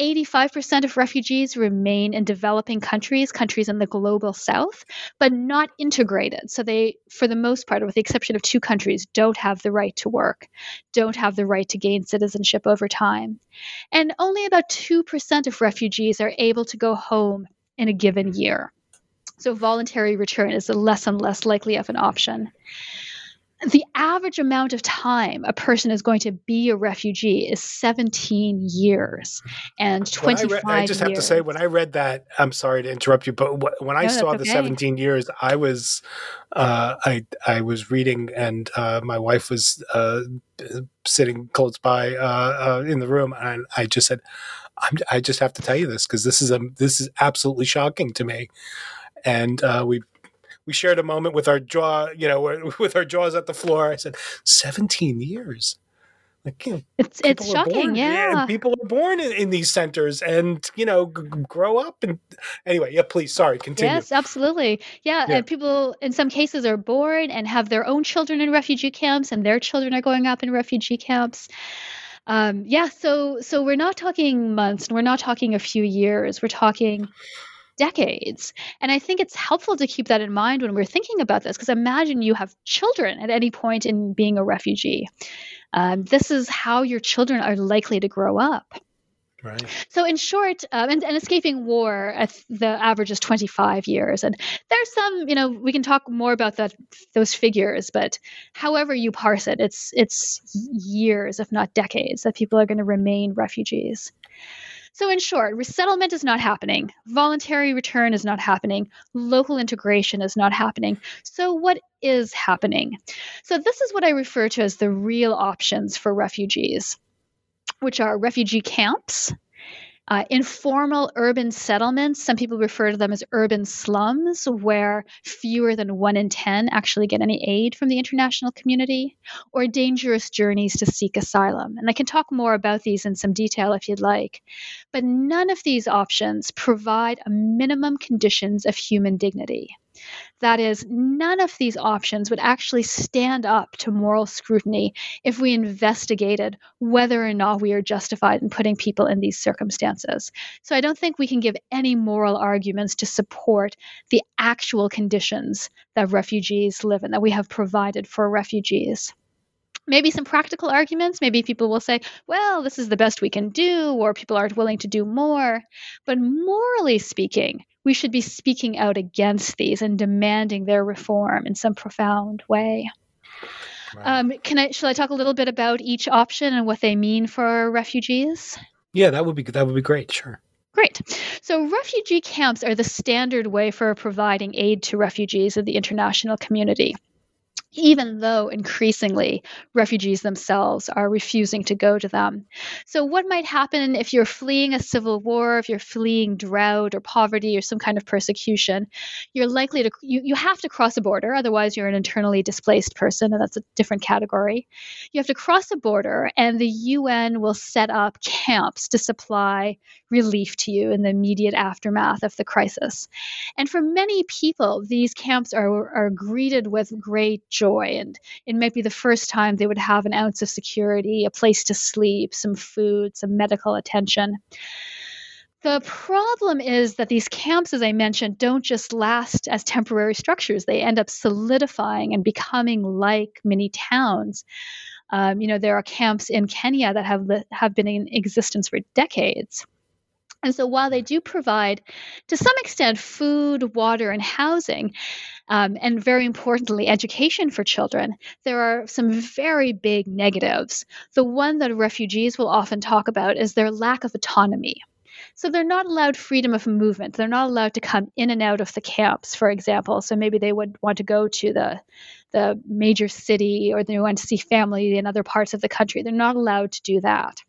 Speaker 3: 85% of refugees remain in developing countries, countries in the global south, but not integrated. So they, for the most part, with the exception of two countries, don't have the right to work, don't have the right to gain citizenship over time. And only about 2% of refugees are able to go home in a given year. So voluntary return is less and less likely of an option. The average amount of time a person is going to be a refugee is 17 years and 25 I,
Speaker 2: re- I just
Speaker 3: years.
Speaker 2: have to say, when I read that, I'm sorry to interrupt you, but when I no, saw the okay. 17 years, I was, uh, I, I was reading and uh, my wife was uh, sitting close by uh, uh, in the room, and I just said, i just have to tell you this because this is a this is absolutely shocking to me and uh, we we shared a moment with our jaw, you know, *laughs* with our jaws at the floor. I said, 17 years. Like, you know,
Speaker 3: it's it's shocking,
Speaker 2: born,
Speaker 3: yeah.
Speaker 2: And people are born in, in, these centers and you know g- grow up and anyway, yeah. Please, sorry, continue.
Speaker 3: Yes, absolutely, yeah, yeah. And people in some cases are born and have their own children in refugee camps, and their children are going up in refugee camps. Um, yeah, so so we're not talking months, and we're not talking a few years. We're talking decades. And I think it's helpful to keep that in mind when we're thinking about this, because imagine you have children at any point in being a refugee. Um, this is how your children are likely to grow up.
Speaker 2: Right.
Speaker 3: So, in short, um, and, and, escaping war, the average is 25 years. And there's some, you know, we can talk more about that those figures, but however you parse it, it's it's years, if not decades, that people are going to remain refugees. So, in short, resettlement is not happening, voluntary return is not happening, local integration is not happening. So, what is happening? So, this is what I refer to as the real options for refugees, which are refugee camps, uh, informal urban settlements, some people refer to them as urban slums, where fewer than one in 10 actually get any aid from the international community, or dangerous journeys to seek asylum. And I can talk more about these in some detail if you'd like. But none of these options provide a minimum conditions of human dignity. That is, none of these options would actually stand up to moral scrutiny if we investigated whether or not we are justified in putting people in these circumstances. So I don't think we can give any moral arguments to support the actual conditions that refugees live in, that we have provided for refugees maybe some practical arguments. Maybe people will say, well, this is the best we can do, or people aren't willing to do more. But morally speaking, we should be speaking out against these and demanding their reform in some profound way. Right. Um, can I? Shall I talk a little bit about each option and what they mean for refugees?
Speaker 2: Yeah, that would be that would be great. Sure.
Speaker 3: Great. So, refugee camps are the standard way for providing aid to refugees of the international community even though increasingly refugees themselves are refusing to go to them. So, what might happen if you're fleeing a civil war, if you're fleeing drought or poverty or some kind of persecution? You're likely to, you, you have to cross a border, otherwise, you're an internally displaced person, and that's a different category. You have to cross a border, and the UN will set up camps to supply relief to you in the immediate aftermath of the crisis. And for many people, these camps are, are greeted with great joy joy. And it might be the first time they would have an ounce of security, a place to sleep, some food, some medical attention. The problem is that these camps, as I mentioned, don't just last as temporary structures. They end up solidifying and becoming like mini towns. Um, you know, there are camps in Kenya that have have been in existence for decades. And so, while they do provide, to some extent, food, water, and housing, um, and very importantly, education for children, there are some very big negatives. The one that refugees will often talk about is their lack of autonomy. So they're not allowed freedom of movement. They're not allowed to come in and out of the camps, for example. So maybe they would want to go to the the major city or they want to see family in other parts of the country. They're not allowed to do that.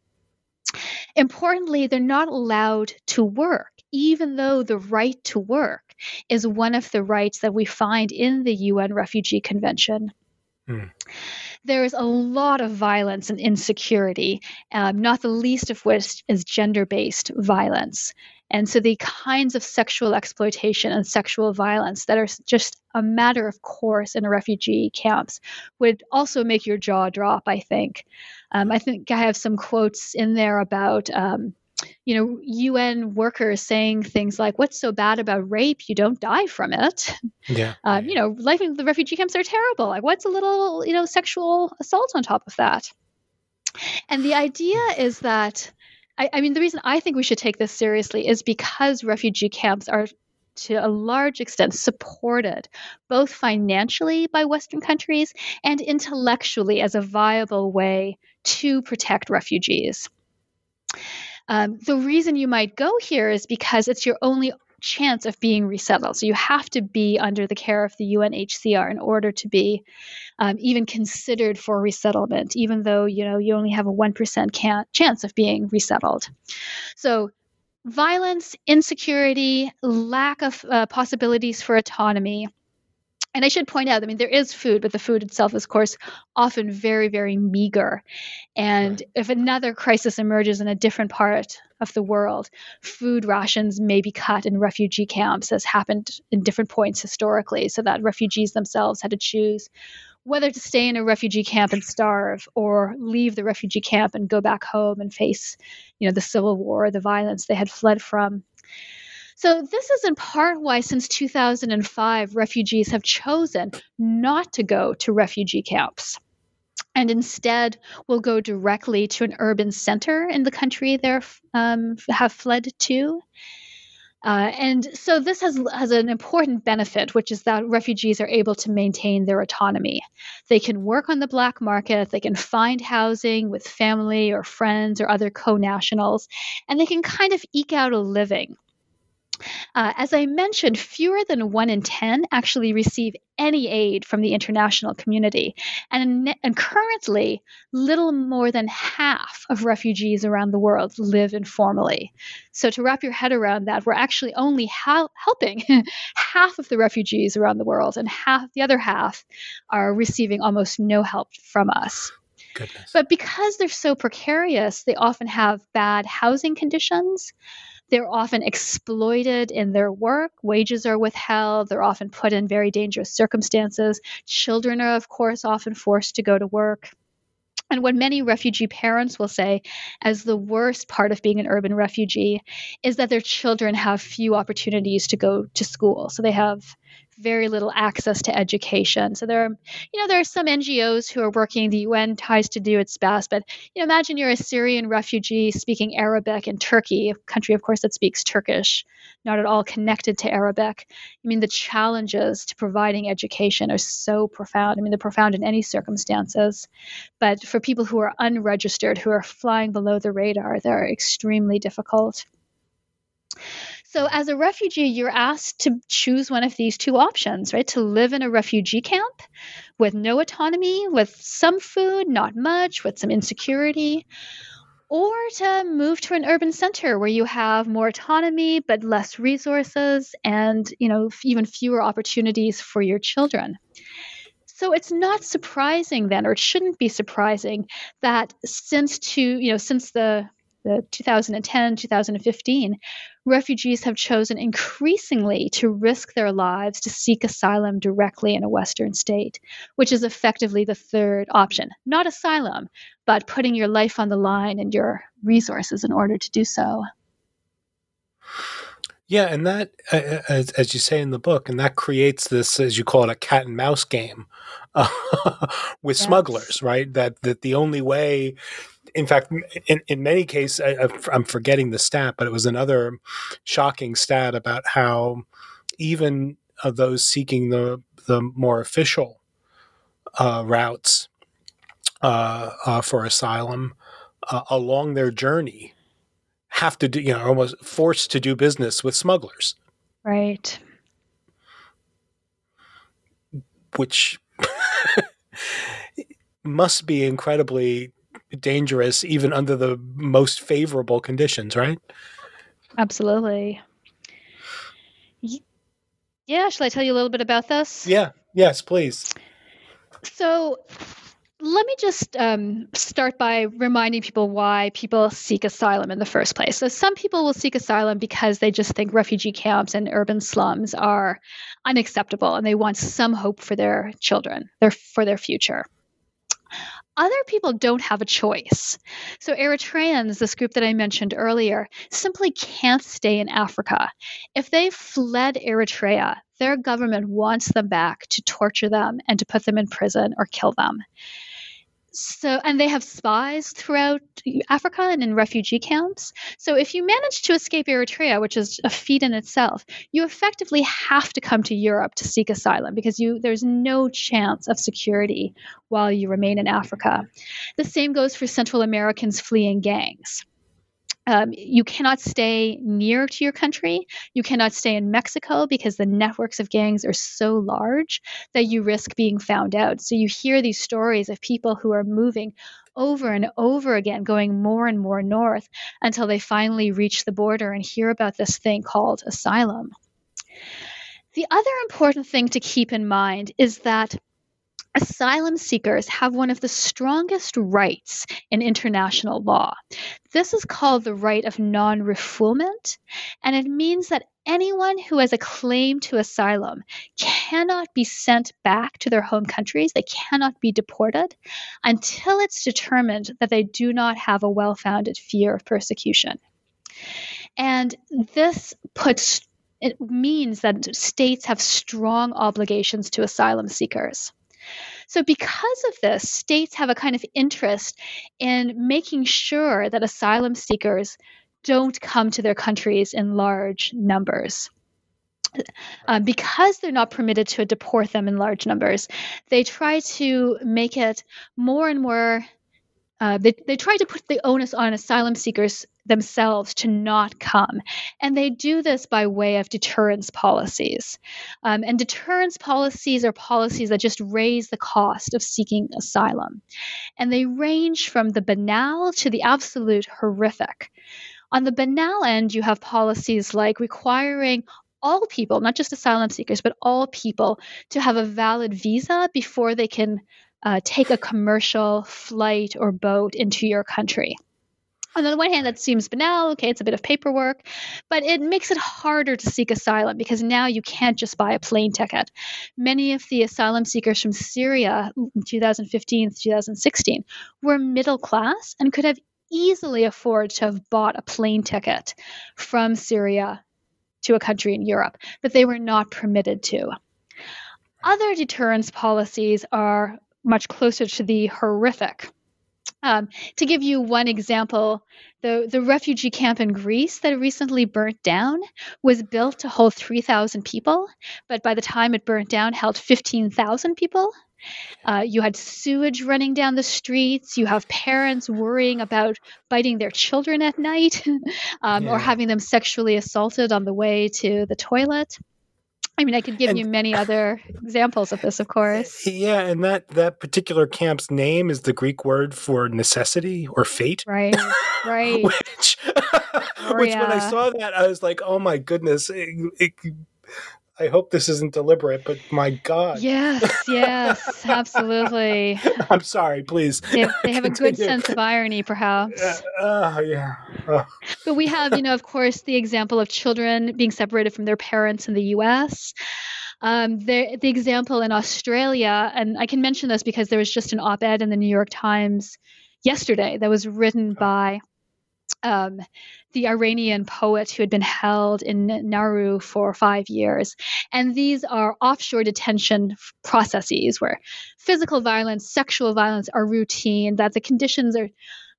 Speaker 3: Importantly, they're not allowed to work, even though the right to work is one of the rights that we find in the UN Refugee Convention. Hmm. There is a lot of violence and insecurity, um, not the least of which is gender based violence. And so the kinds of sexual exploitation and sexual violence that are just a matter of course in refugee camps would also make your jaw drop, I think. Um, I think I have some quotes in there about um, you know, UN workers saying things like, "What's so bad about rape? You don't die from it."
Speaker 2: Yeah. *laughs*
Speaker 3: Um, you know, life in the refugee camps are terrible. Like, what's a little, you know, sexual assault on top of that? And the idea is that, I, I mean, the reason I think we should take this seriously is because refugee camps are to a large extent supported both financially by Western countries and intellectually as a viable way to protect refugees. Um, the reason you might go here is because it's your only chance of being resettled. So you have to be under the care of the UNHCR in order to be um, even considered for resettlement, even though you know you only have a one percent chance of being resettled. So violence, insecurity, lack of uh, possibilities for autonomy and I should point out, I mean, there is food, but the food itself is, of course, often very, very meager. And right. if another crisis emerges in a different part of the world, food rations may be cut in refugee camps, as happened in different points historically, so that refugees themselves had to choose whether to stay in a refugee camp and starve or leave the refugee camp and go back home and face, you know, the civil war, the violence they had fled from. So, this is in part why, since 2005, refugees have chosen not to go to refugee camps and instead will go directly to an urban center in the country they um, have fled to. Uh, and so this has has an important benefit, which is that refugees are able to maintain their autonomy. They can work on the black market, they can find housing with family or friends or other co-nationals, and they can kind of eke out a living. Uh, as I mentioned, fewer than one in 10 actually receive any aid from the international community. And, and currently, little more than half of refugees around the world live informally. So, to wrap your head around that, we're actually only ha- helping *laughs* half of the refugees around the world, and half the other half are receiving almost no help from us.
Speaker 2: Goodness.
Speaker 3: But because they're so precarious, they often have bad housing conditions. They're often exploited in their work. Wages are withheld. They're often put in very dangerous circumstances. Children are, of course, often forced to go to work. And what many refugee parents will say as the worst part of being an urban refugee is that their children have few opportunities to go to school. So they have very little access to education. So there are, you know, there are some NGOs who are working. The UN tries to do its best, but you know, imagine you're a Syrian refugee speaking Arabic in Turkey, a country, of course, that speaks Turkish, not at all connected to Arabic. I mean, the challenges to providing education are so profound. I mean, they're profound in any circumstances, but for people who are unregistered, who are flying below the radar, they're extremely difficult. So, as a refugee, you're asked to choose one of these two options, right? To live in a refugee camp with no autonomy, with some food, not much, with some insecurity, or to move to an urban center where you have more autonomy but less resources and, you know, even fewer opportunities for your children. So it's not surprising then, or it shouldn't be surprising, that since to you know since the the 2010 2015 refugees have chosen increasingly to risk their lives to seek asylum directly in a Western state, which is effectively the third option. Not asylum, but putting your life on the line and your resources in order to do so.
Speaker 2: Yeah, and that, as, as, you say in the book, and that creates this, as you call it, a cat and mouse game uh, *laughs* with yes. smugglers, right? That that the only way in fact, in, in many cases, I, I'm forgetting the stat, but it was another shocking stat about how even uh, those seeking the the more official uh, routes uh, uh for asylum uh, along their journey have to do, you know, almost forced to do business with smugglers.
Speaker 3: Right.
Speaker 2: Which *laughs* must be incredibly dangerous even under the most favorable conditions, right?
Speaker 3: Absolutely. Yeah, shall I tell you a little bit about this?
Speaker 2: Yeah, yes, please.
Speaker 3: So, let me just um, start by reminding people why people seek asylum in the first place. So, some people will seek asylum because they just think refugee camps and urban slums are unacceptable and they want some hope for their children, their, for their future other people don't have a choice. So, Eritreans, this group that I mentioned earlier, simply can't stay in Africa. If they fled Eritrea, their government wants them back to torture them and to put them in prison or kill them so and they have spies throughout Africa and in refugee camps. So if you manage to escape Eritrea, which is a feat in itself, you effectively have to come to Europe to seek asylum because you there's no chance of security while you remain in Africa. The same goes for Central Americans fleeing gangs. Um, you cannot stay near to your country. You cannot stay in Mexico because the networks of gangs are so large that you risk being found out. So you hear these stories of people who are moving over and over again, going more and more north until they finally reach the border and hear about this thing called asylum. The other important thing to keep in mind is that Asylum seekers have one of the strongest rights in international law. This is called the right of non refoulement, and it means that anyone who has a claim to asylum cannot be sent back to their home countries, they cannot be deported until it's determined that they do not have a well founded fear of persecution. And this puts it means that states have strong obligations to asylum seekers. So, because of this, states have a kind of interest in making sure that asylum seekers don't come to their countries in large numbers. Um, because they're not permitted to deport them in large numbers, they try to make it more and more uh, they, they try to put the onus on asylum seekers themselves to not come. And they do this by way of deterrence policies. Um, and deterrence policies are policies that just raise the cost of seeking asylum. And they range from the banal to the absolute horrific. On the banal end, you have policies like requiring all people, not just asylum seekers, but all people, to have a valid visa before they can uh, take a commercial flight or boat into your country. On the one hand, that seems banal. Okay, it's a bit of paperwork, but it makes it harder to seek asylum because now you can't just buy a plane ticket. Many of the asylum seekers from Syria mm, in 2015 2016 were middle class and could have easily afforded to have bought a plane ticket from Syria to a country in Europe, but they were not permitted to. Other deterrence policies are much closer to the horrific. Um, to give you one example, the, the refugee camp in Greece that recently burnt down was built to hold 3,000 people, but by the time it burnt down, held 15,000 people. Uh, you had sewage running down the streets. You have parents worrying about biting their children at night *laughs* um, yeah. or having them sexually assaulted on the way to the toilet. I mean, I could give and, you many other examples of this, of course. *laughs*
Speaker 2: Yeah, and that that particular camp's name is the Greek word for necessity or fate.
Speaker 3: Right, *laughs* right.
Speaker 2: which, *laughs* which yeah. when I saw that, I was like, oh my goodness, it, it, I hope this isn't deliberate, but my God.
Speaker 3: Yes, yes, *laughs* absolutely.
Speaker 2: I'm sorry, please.
Speaker 3: They, they have a good sense of irony, perhaps.
Speaker 2: Uh, uh, yeah.
Speaker 3: Oh. But we have, you know, of course, the example of children being separated from their parents in the U.S. Um, the, the example in Australia, and I can mention this because there was just an op ed in the New York Times yesterday that was written by um, the Iranian poet who had been held in Nauru for five years. And these are offshore detention processes where physical violence, sexual violence are routine, that the conditions are,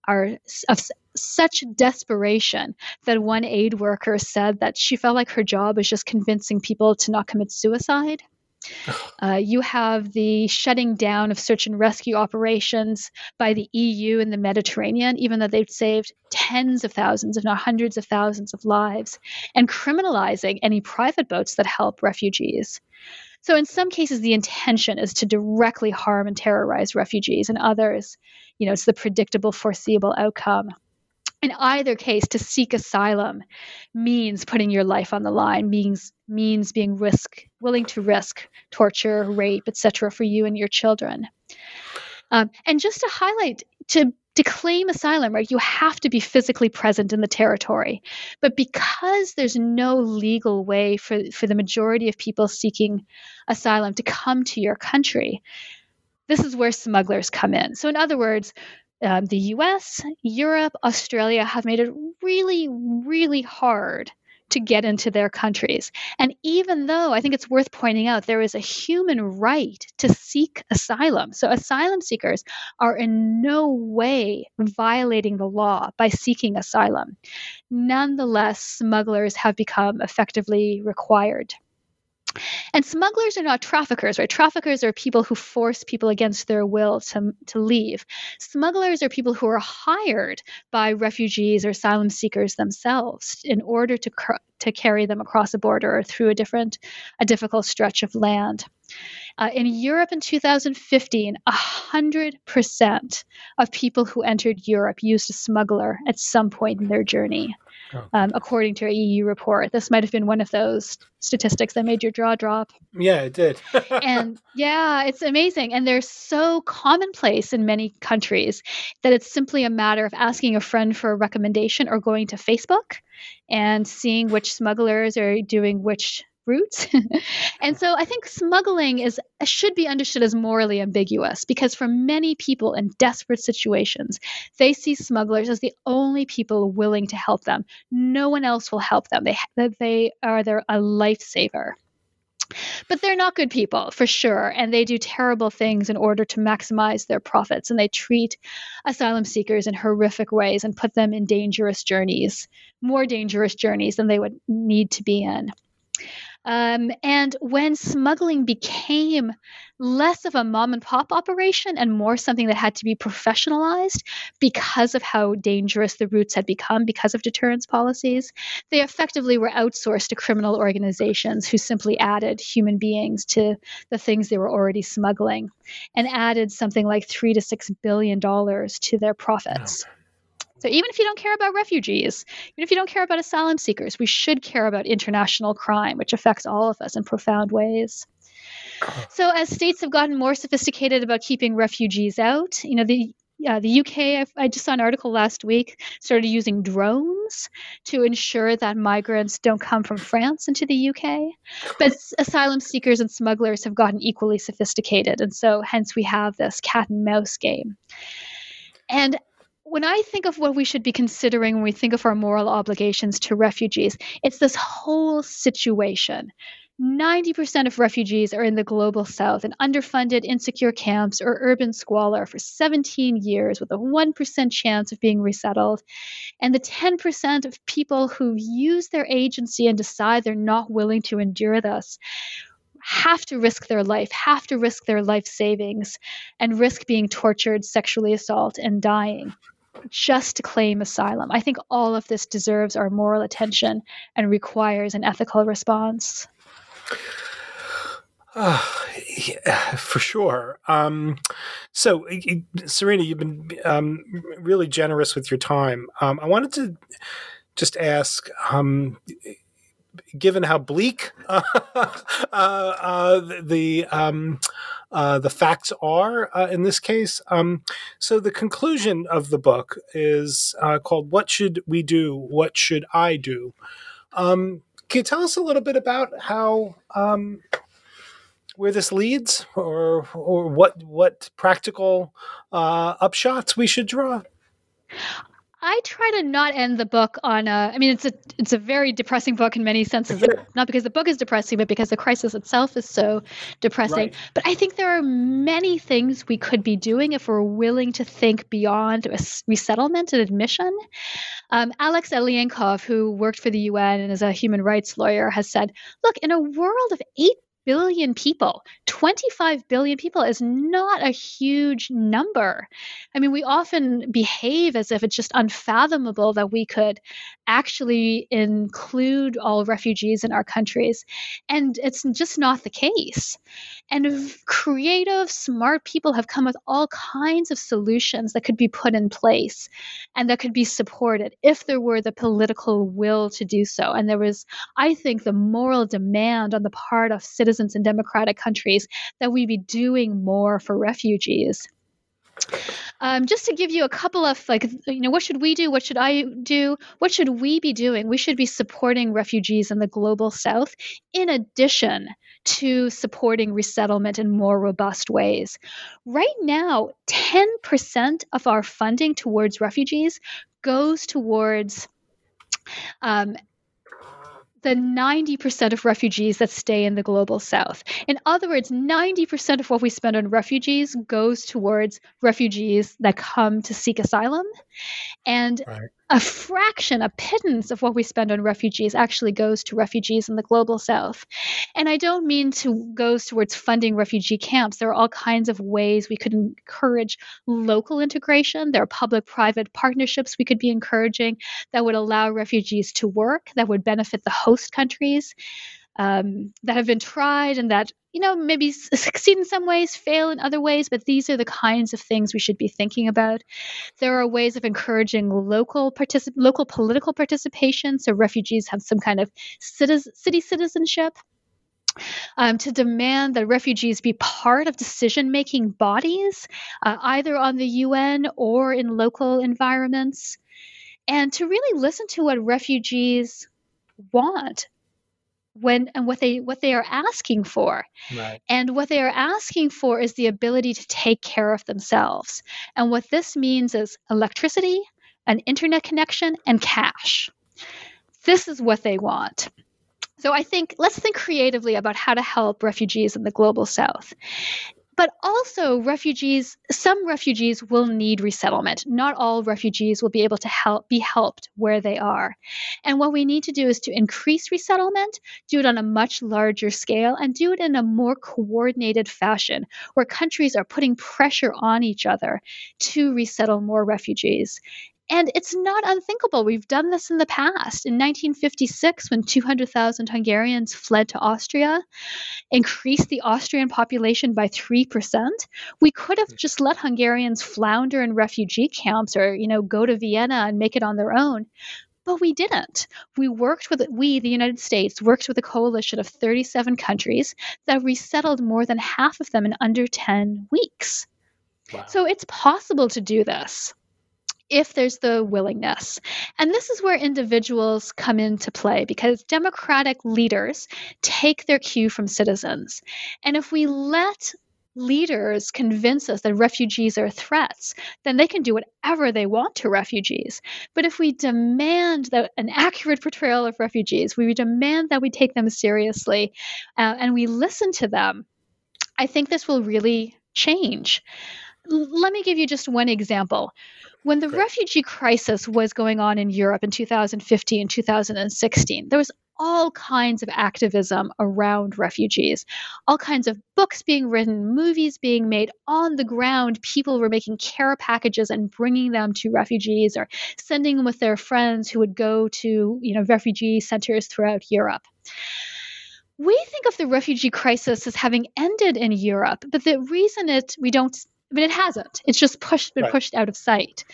Speaker 3: are of such desperation that one aid worker said that she felt like her job was just convincing people to not commit suicide. *sighs* Uh, you have the shutting down of search and rescue operations by the EU in the Mediterranean, even though they've saved tens of thousands, if not hundreds of thousands of lives, and criminalizing any private boats that help refugees. So, in some cases, the intention is to directly harm and terrorize refugees, and others, you know, it's the predictable, foreseeable outcome in either case to seek asylum means putting your life on the line means means being risk willing to risk torture rape etc for you and your children. Um, and just to highlight to to claim asylum right you have to be physically present in the territory. But because there's no legal way for for the majority of people seeking asylum to come to your country this is where smugglers come in. So in other words um, the US, Europe, Australia have made it really, really hard to get into their countries. And even though I think it's worth pointing out there is a human right to seek asylum, so asylum seekers are in no way violating the law by seeking asylum. Nonetheless, smugglers have become effectively required and smugglers are not traffickers, right? Traffickers are people who force people against their will to, to leave. Smugglers are people who are hired by refugees or asylum seekers themselves in order to, to carry them across a border or through a different, a difficult stretch of land. Uh, in Europe in 2015, 100% of people who entered Europe used a smuggler at some point in their journey. Oh. Um, according to a EU report. This might have been one of those statistics that made your jaw drop.
Speaker 2: Yeah, it did. *laughs*
Speaker 3: and yeah, it's amazing. And they're so commonplace in many countries that it's simply a matter of asking a friend for a recommendation or going to Facebook and seeing which smugglers are doing which routes. *laughs* and so I think smuggling is should be understood as morally ambiguous because for many people in desperate situations, they see smugglers as the only people willing to help them. No one else will help them. They they are their a lifesaver. But they're not good people, for sure, and they do terrible things in order to maximize their profits. And they treat asylum seekers in horrific ways and put them in dangerous journeys, more dangerous journeys than they would need to be in. Um, and when smuggling became less of a mom and pop operation and more something that had to be professionalized because of how dangerous the routes had become because of deterrence policies, they effectively were outsourced to criminal organizations who simply added human beings to the things they were already smuggling and added something like three to six billion dollars to their profits. So even if you don't care about refugees, even if you don't care about asylum seekers, we should care about international crime, which affects all of us in profound ways. So as states have gotten more sophisticated about keeping refugees out, you know, the uh, the UK, I, I just saw an article last week, started using drones to ensure that migrants don't come from France into the UK. But asylum seekers and smugglers have gotten equally sophisticated. And so, hence, we have this cat and mouse game. And when I think of what we should be considering when we think of our moral obligations to refugees, it's this whole situation. 90% of refugees are in the global south in underfunded, insecure camps or urban squalor for 17 years with a 1% chance of being resettled. And the 10% of people who use their agency and decide they're not willing to endure this have to risk their life, have to risk their life savings, and risk being tortured, sexually assaulted, and dying just to claim asylum. I think all of this deserves our moral attention and requires an ethical response.
Speaker 2: Uh, *sighs* yeah, for sure. Um, so, Serena, you've been um, really generous with your time. Um, I wanted to just ask um, given how bleak *laughs* uh, uh, the um, uh, the facts are uh, in this case. Um, so the conclusion of the book is uh, called "What Should We Do? What Should I Do?" Um, can you tell us a little bit about how um, where this leads, or or what what practical upshots we should draw?
Speaker 3: I try to not end the book on a. I mean, it's a it's a very depressing book in many senses. Not because the book is depressing, but because the crisis itself is so depressing. Right. But I think there are many things we could be doing if we're willing to think beyond resettlement and admission. Um, Alex Aleinikoff, who worked for the UN and is a human rights lawyer, has said, "Look, in a world of eight billion people. 25 billion people is not a huge number. I mean, we often behave as if it's just unfathomable that we could actually include all refugees in our countries. And it's just not the case. And creative, smart people have come with all kinds of solutions that could be put in place and that could be supported if there were the political will to do so. And there was, I think, the moral demand on the part of citizens in democratic countries that we be doing more for refugees. Um, just to give you a couple of like, you know, what should we do? What should I do? What should we be doing? We should be supporting refugees in the global south in addition to supporting resettlement in more robust ways. Right now, 10% of our funding towards refugees goes towards um, the 90% of refugees that stay in the global south. In other words, 90% of what we spend on refugees goes towards refugees that come to seek asylum. And right a fraction, a pittance of what we spend on refugees actually goes to refugees in the global south. And I don't mean to goes towards funding refugee camps. There are all kinds of ways we could encourage local integration. There are public-private partnerships we could be encouraging that would allow refugees to work, that would benefit the host countries. Um, that have been tried and that you know, maybe *laughs* succeed in some ways, fail in other ways, but these are the kinds of things we should be thinking about. There are ways of encouraging local particip- local political participation, so refugees have some kind of city citizenship. Um, to demand that refugees be part of decision making bodies, uh, either on the UN or in local environments, and to really listen to what refugees want when and what they what they are asking for right. and what they are asking for is the ability to take care of themselves and what this means is electricity an internet connection and cash this is what they want so I think let's think creatively about how to help refugees in the global south. But also, refugees, some refugees will need resettlement. Not all refugees will be able to help, be helped where they are. And what we need to do is to increase resettlement, do it on a much larger scale, and do it in a more coordinated fashion where countries are putting pressure on each other to resettle more refugees. And it's not unthinkable. We've done this in the past. In 1956, when 200,000 Hungarians fled to Austria, increased the Austrian population by 3%, we could have hmm. just let Hungarians flounder in refugee camps or, you know, go to Vienna and make it on their own. But we didn't. We worked with, we, the United States, worked with a coalition of 37 countries that resettled more than half of them in under 10 weeks. Wow. So it's possible to do this if there's the willingness. And this is where individuals come into play because democratic leaders take their cue from citizens. And if we let leaders convince us that refugees are threats, then they can do whatever they want to refugees. But if we demand that an accurate portrayal of refugees, we demand that we take them seriously, uh, and we listen to them, I think this will really change. L- let me give you just one example. When the Great. refugee crisis was going on in Europe in 2015, and 2016, there was all kinds of activism around refugees, all kinds of books being written, movies being made on the ground. People were making care packages and bringing them to refugees or sending them with their friends who would go to, you know, refugee centers throughout Europe we think of the refugee crisis as having ended in Europe, but the reason it we don't but it hasn't. It's just pushed been right. pushed out of sight.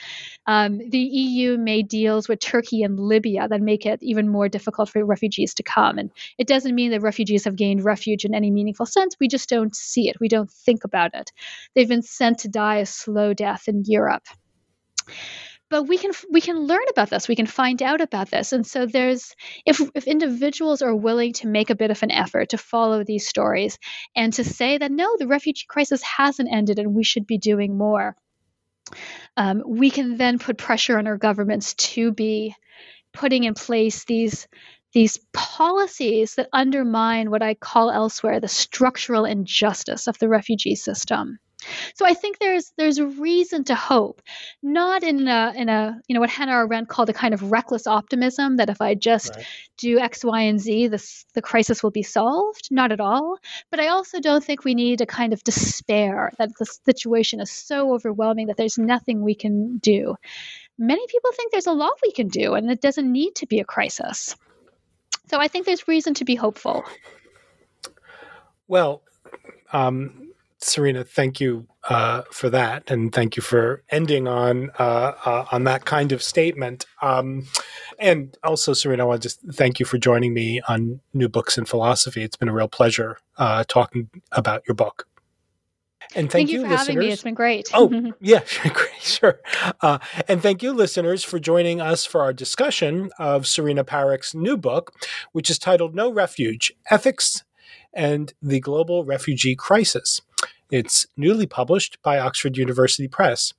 Speaker 3: Um, the EU made deals with Turkey and Libya that make it even more difficult for refugees to come. And it doesn't mean that refugees have gained refuge in any meaningful sense. We just don't see it. We don't think about it. They've been sent to die a slow death in Europe but we can we can learn about this we can find out about this and so there's if if individuals are willing to make a bit of an effort to follow these stories and to say that no the refugee crisis hasn't ended and we should be doing more um, we can then put pressure on our governments to be putting in place these these policies that undermine what I call elsewhere the structural injustice of the refugee system. So I think there's there's a reason to hope, not in a in a you know what Hannah Arendt called a kind of reckless optimism that if I just right. do X, Y, and Z, this the crisis will be solved. Not at all. But I also don't think we need a kind of despair that the situation is so overwhelming that there's nothing we can do. Many people think there's a lot we can do, and it doesn't need to be a crisis. So I think there's reason to be hopeful.
Speaker 2: Well, um, Serena, thank you uh, for that, and thank you for ending on uh, uh, on that kind of statement. Um, and also, Serena, I want to just thank you for joining me on New Books in Philosophy. It's been a real pleasure uh, talking about your book. And thank,
Speaker 3: thank you,
Speaker 2: you,
Speaker 3: for
Speaker 2: listeners.
Speaker 3: having me. It's been great.
Speaker 2: oh, *laughs* yeah, *laughs* great, sure. Uh, and thank you, listeners, for joining us for our discussion of Serena Parekh's new book, which is titled No Refuge Ethics and the Global Refugee Crisis. It's newly published by Oxford University Press.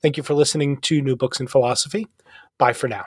Speaker 2: Thank you for listening to New Books in Philosophy. Bye for now.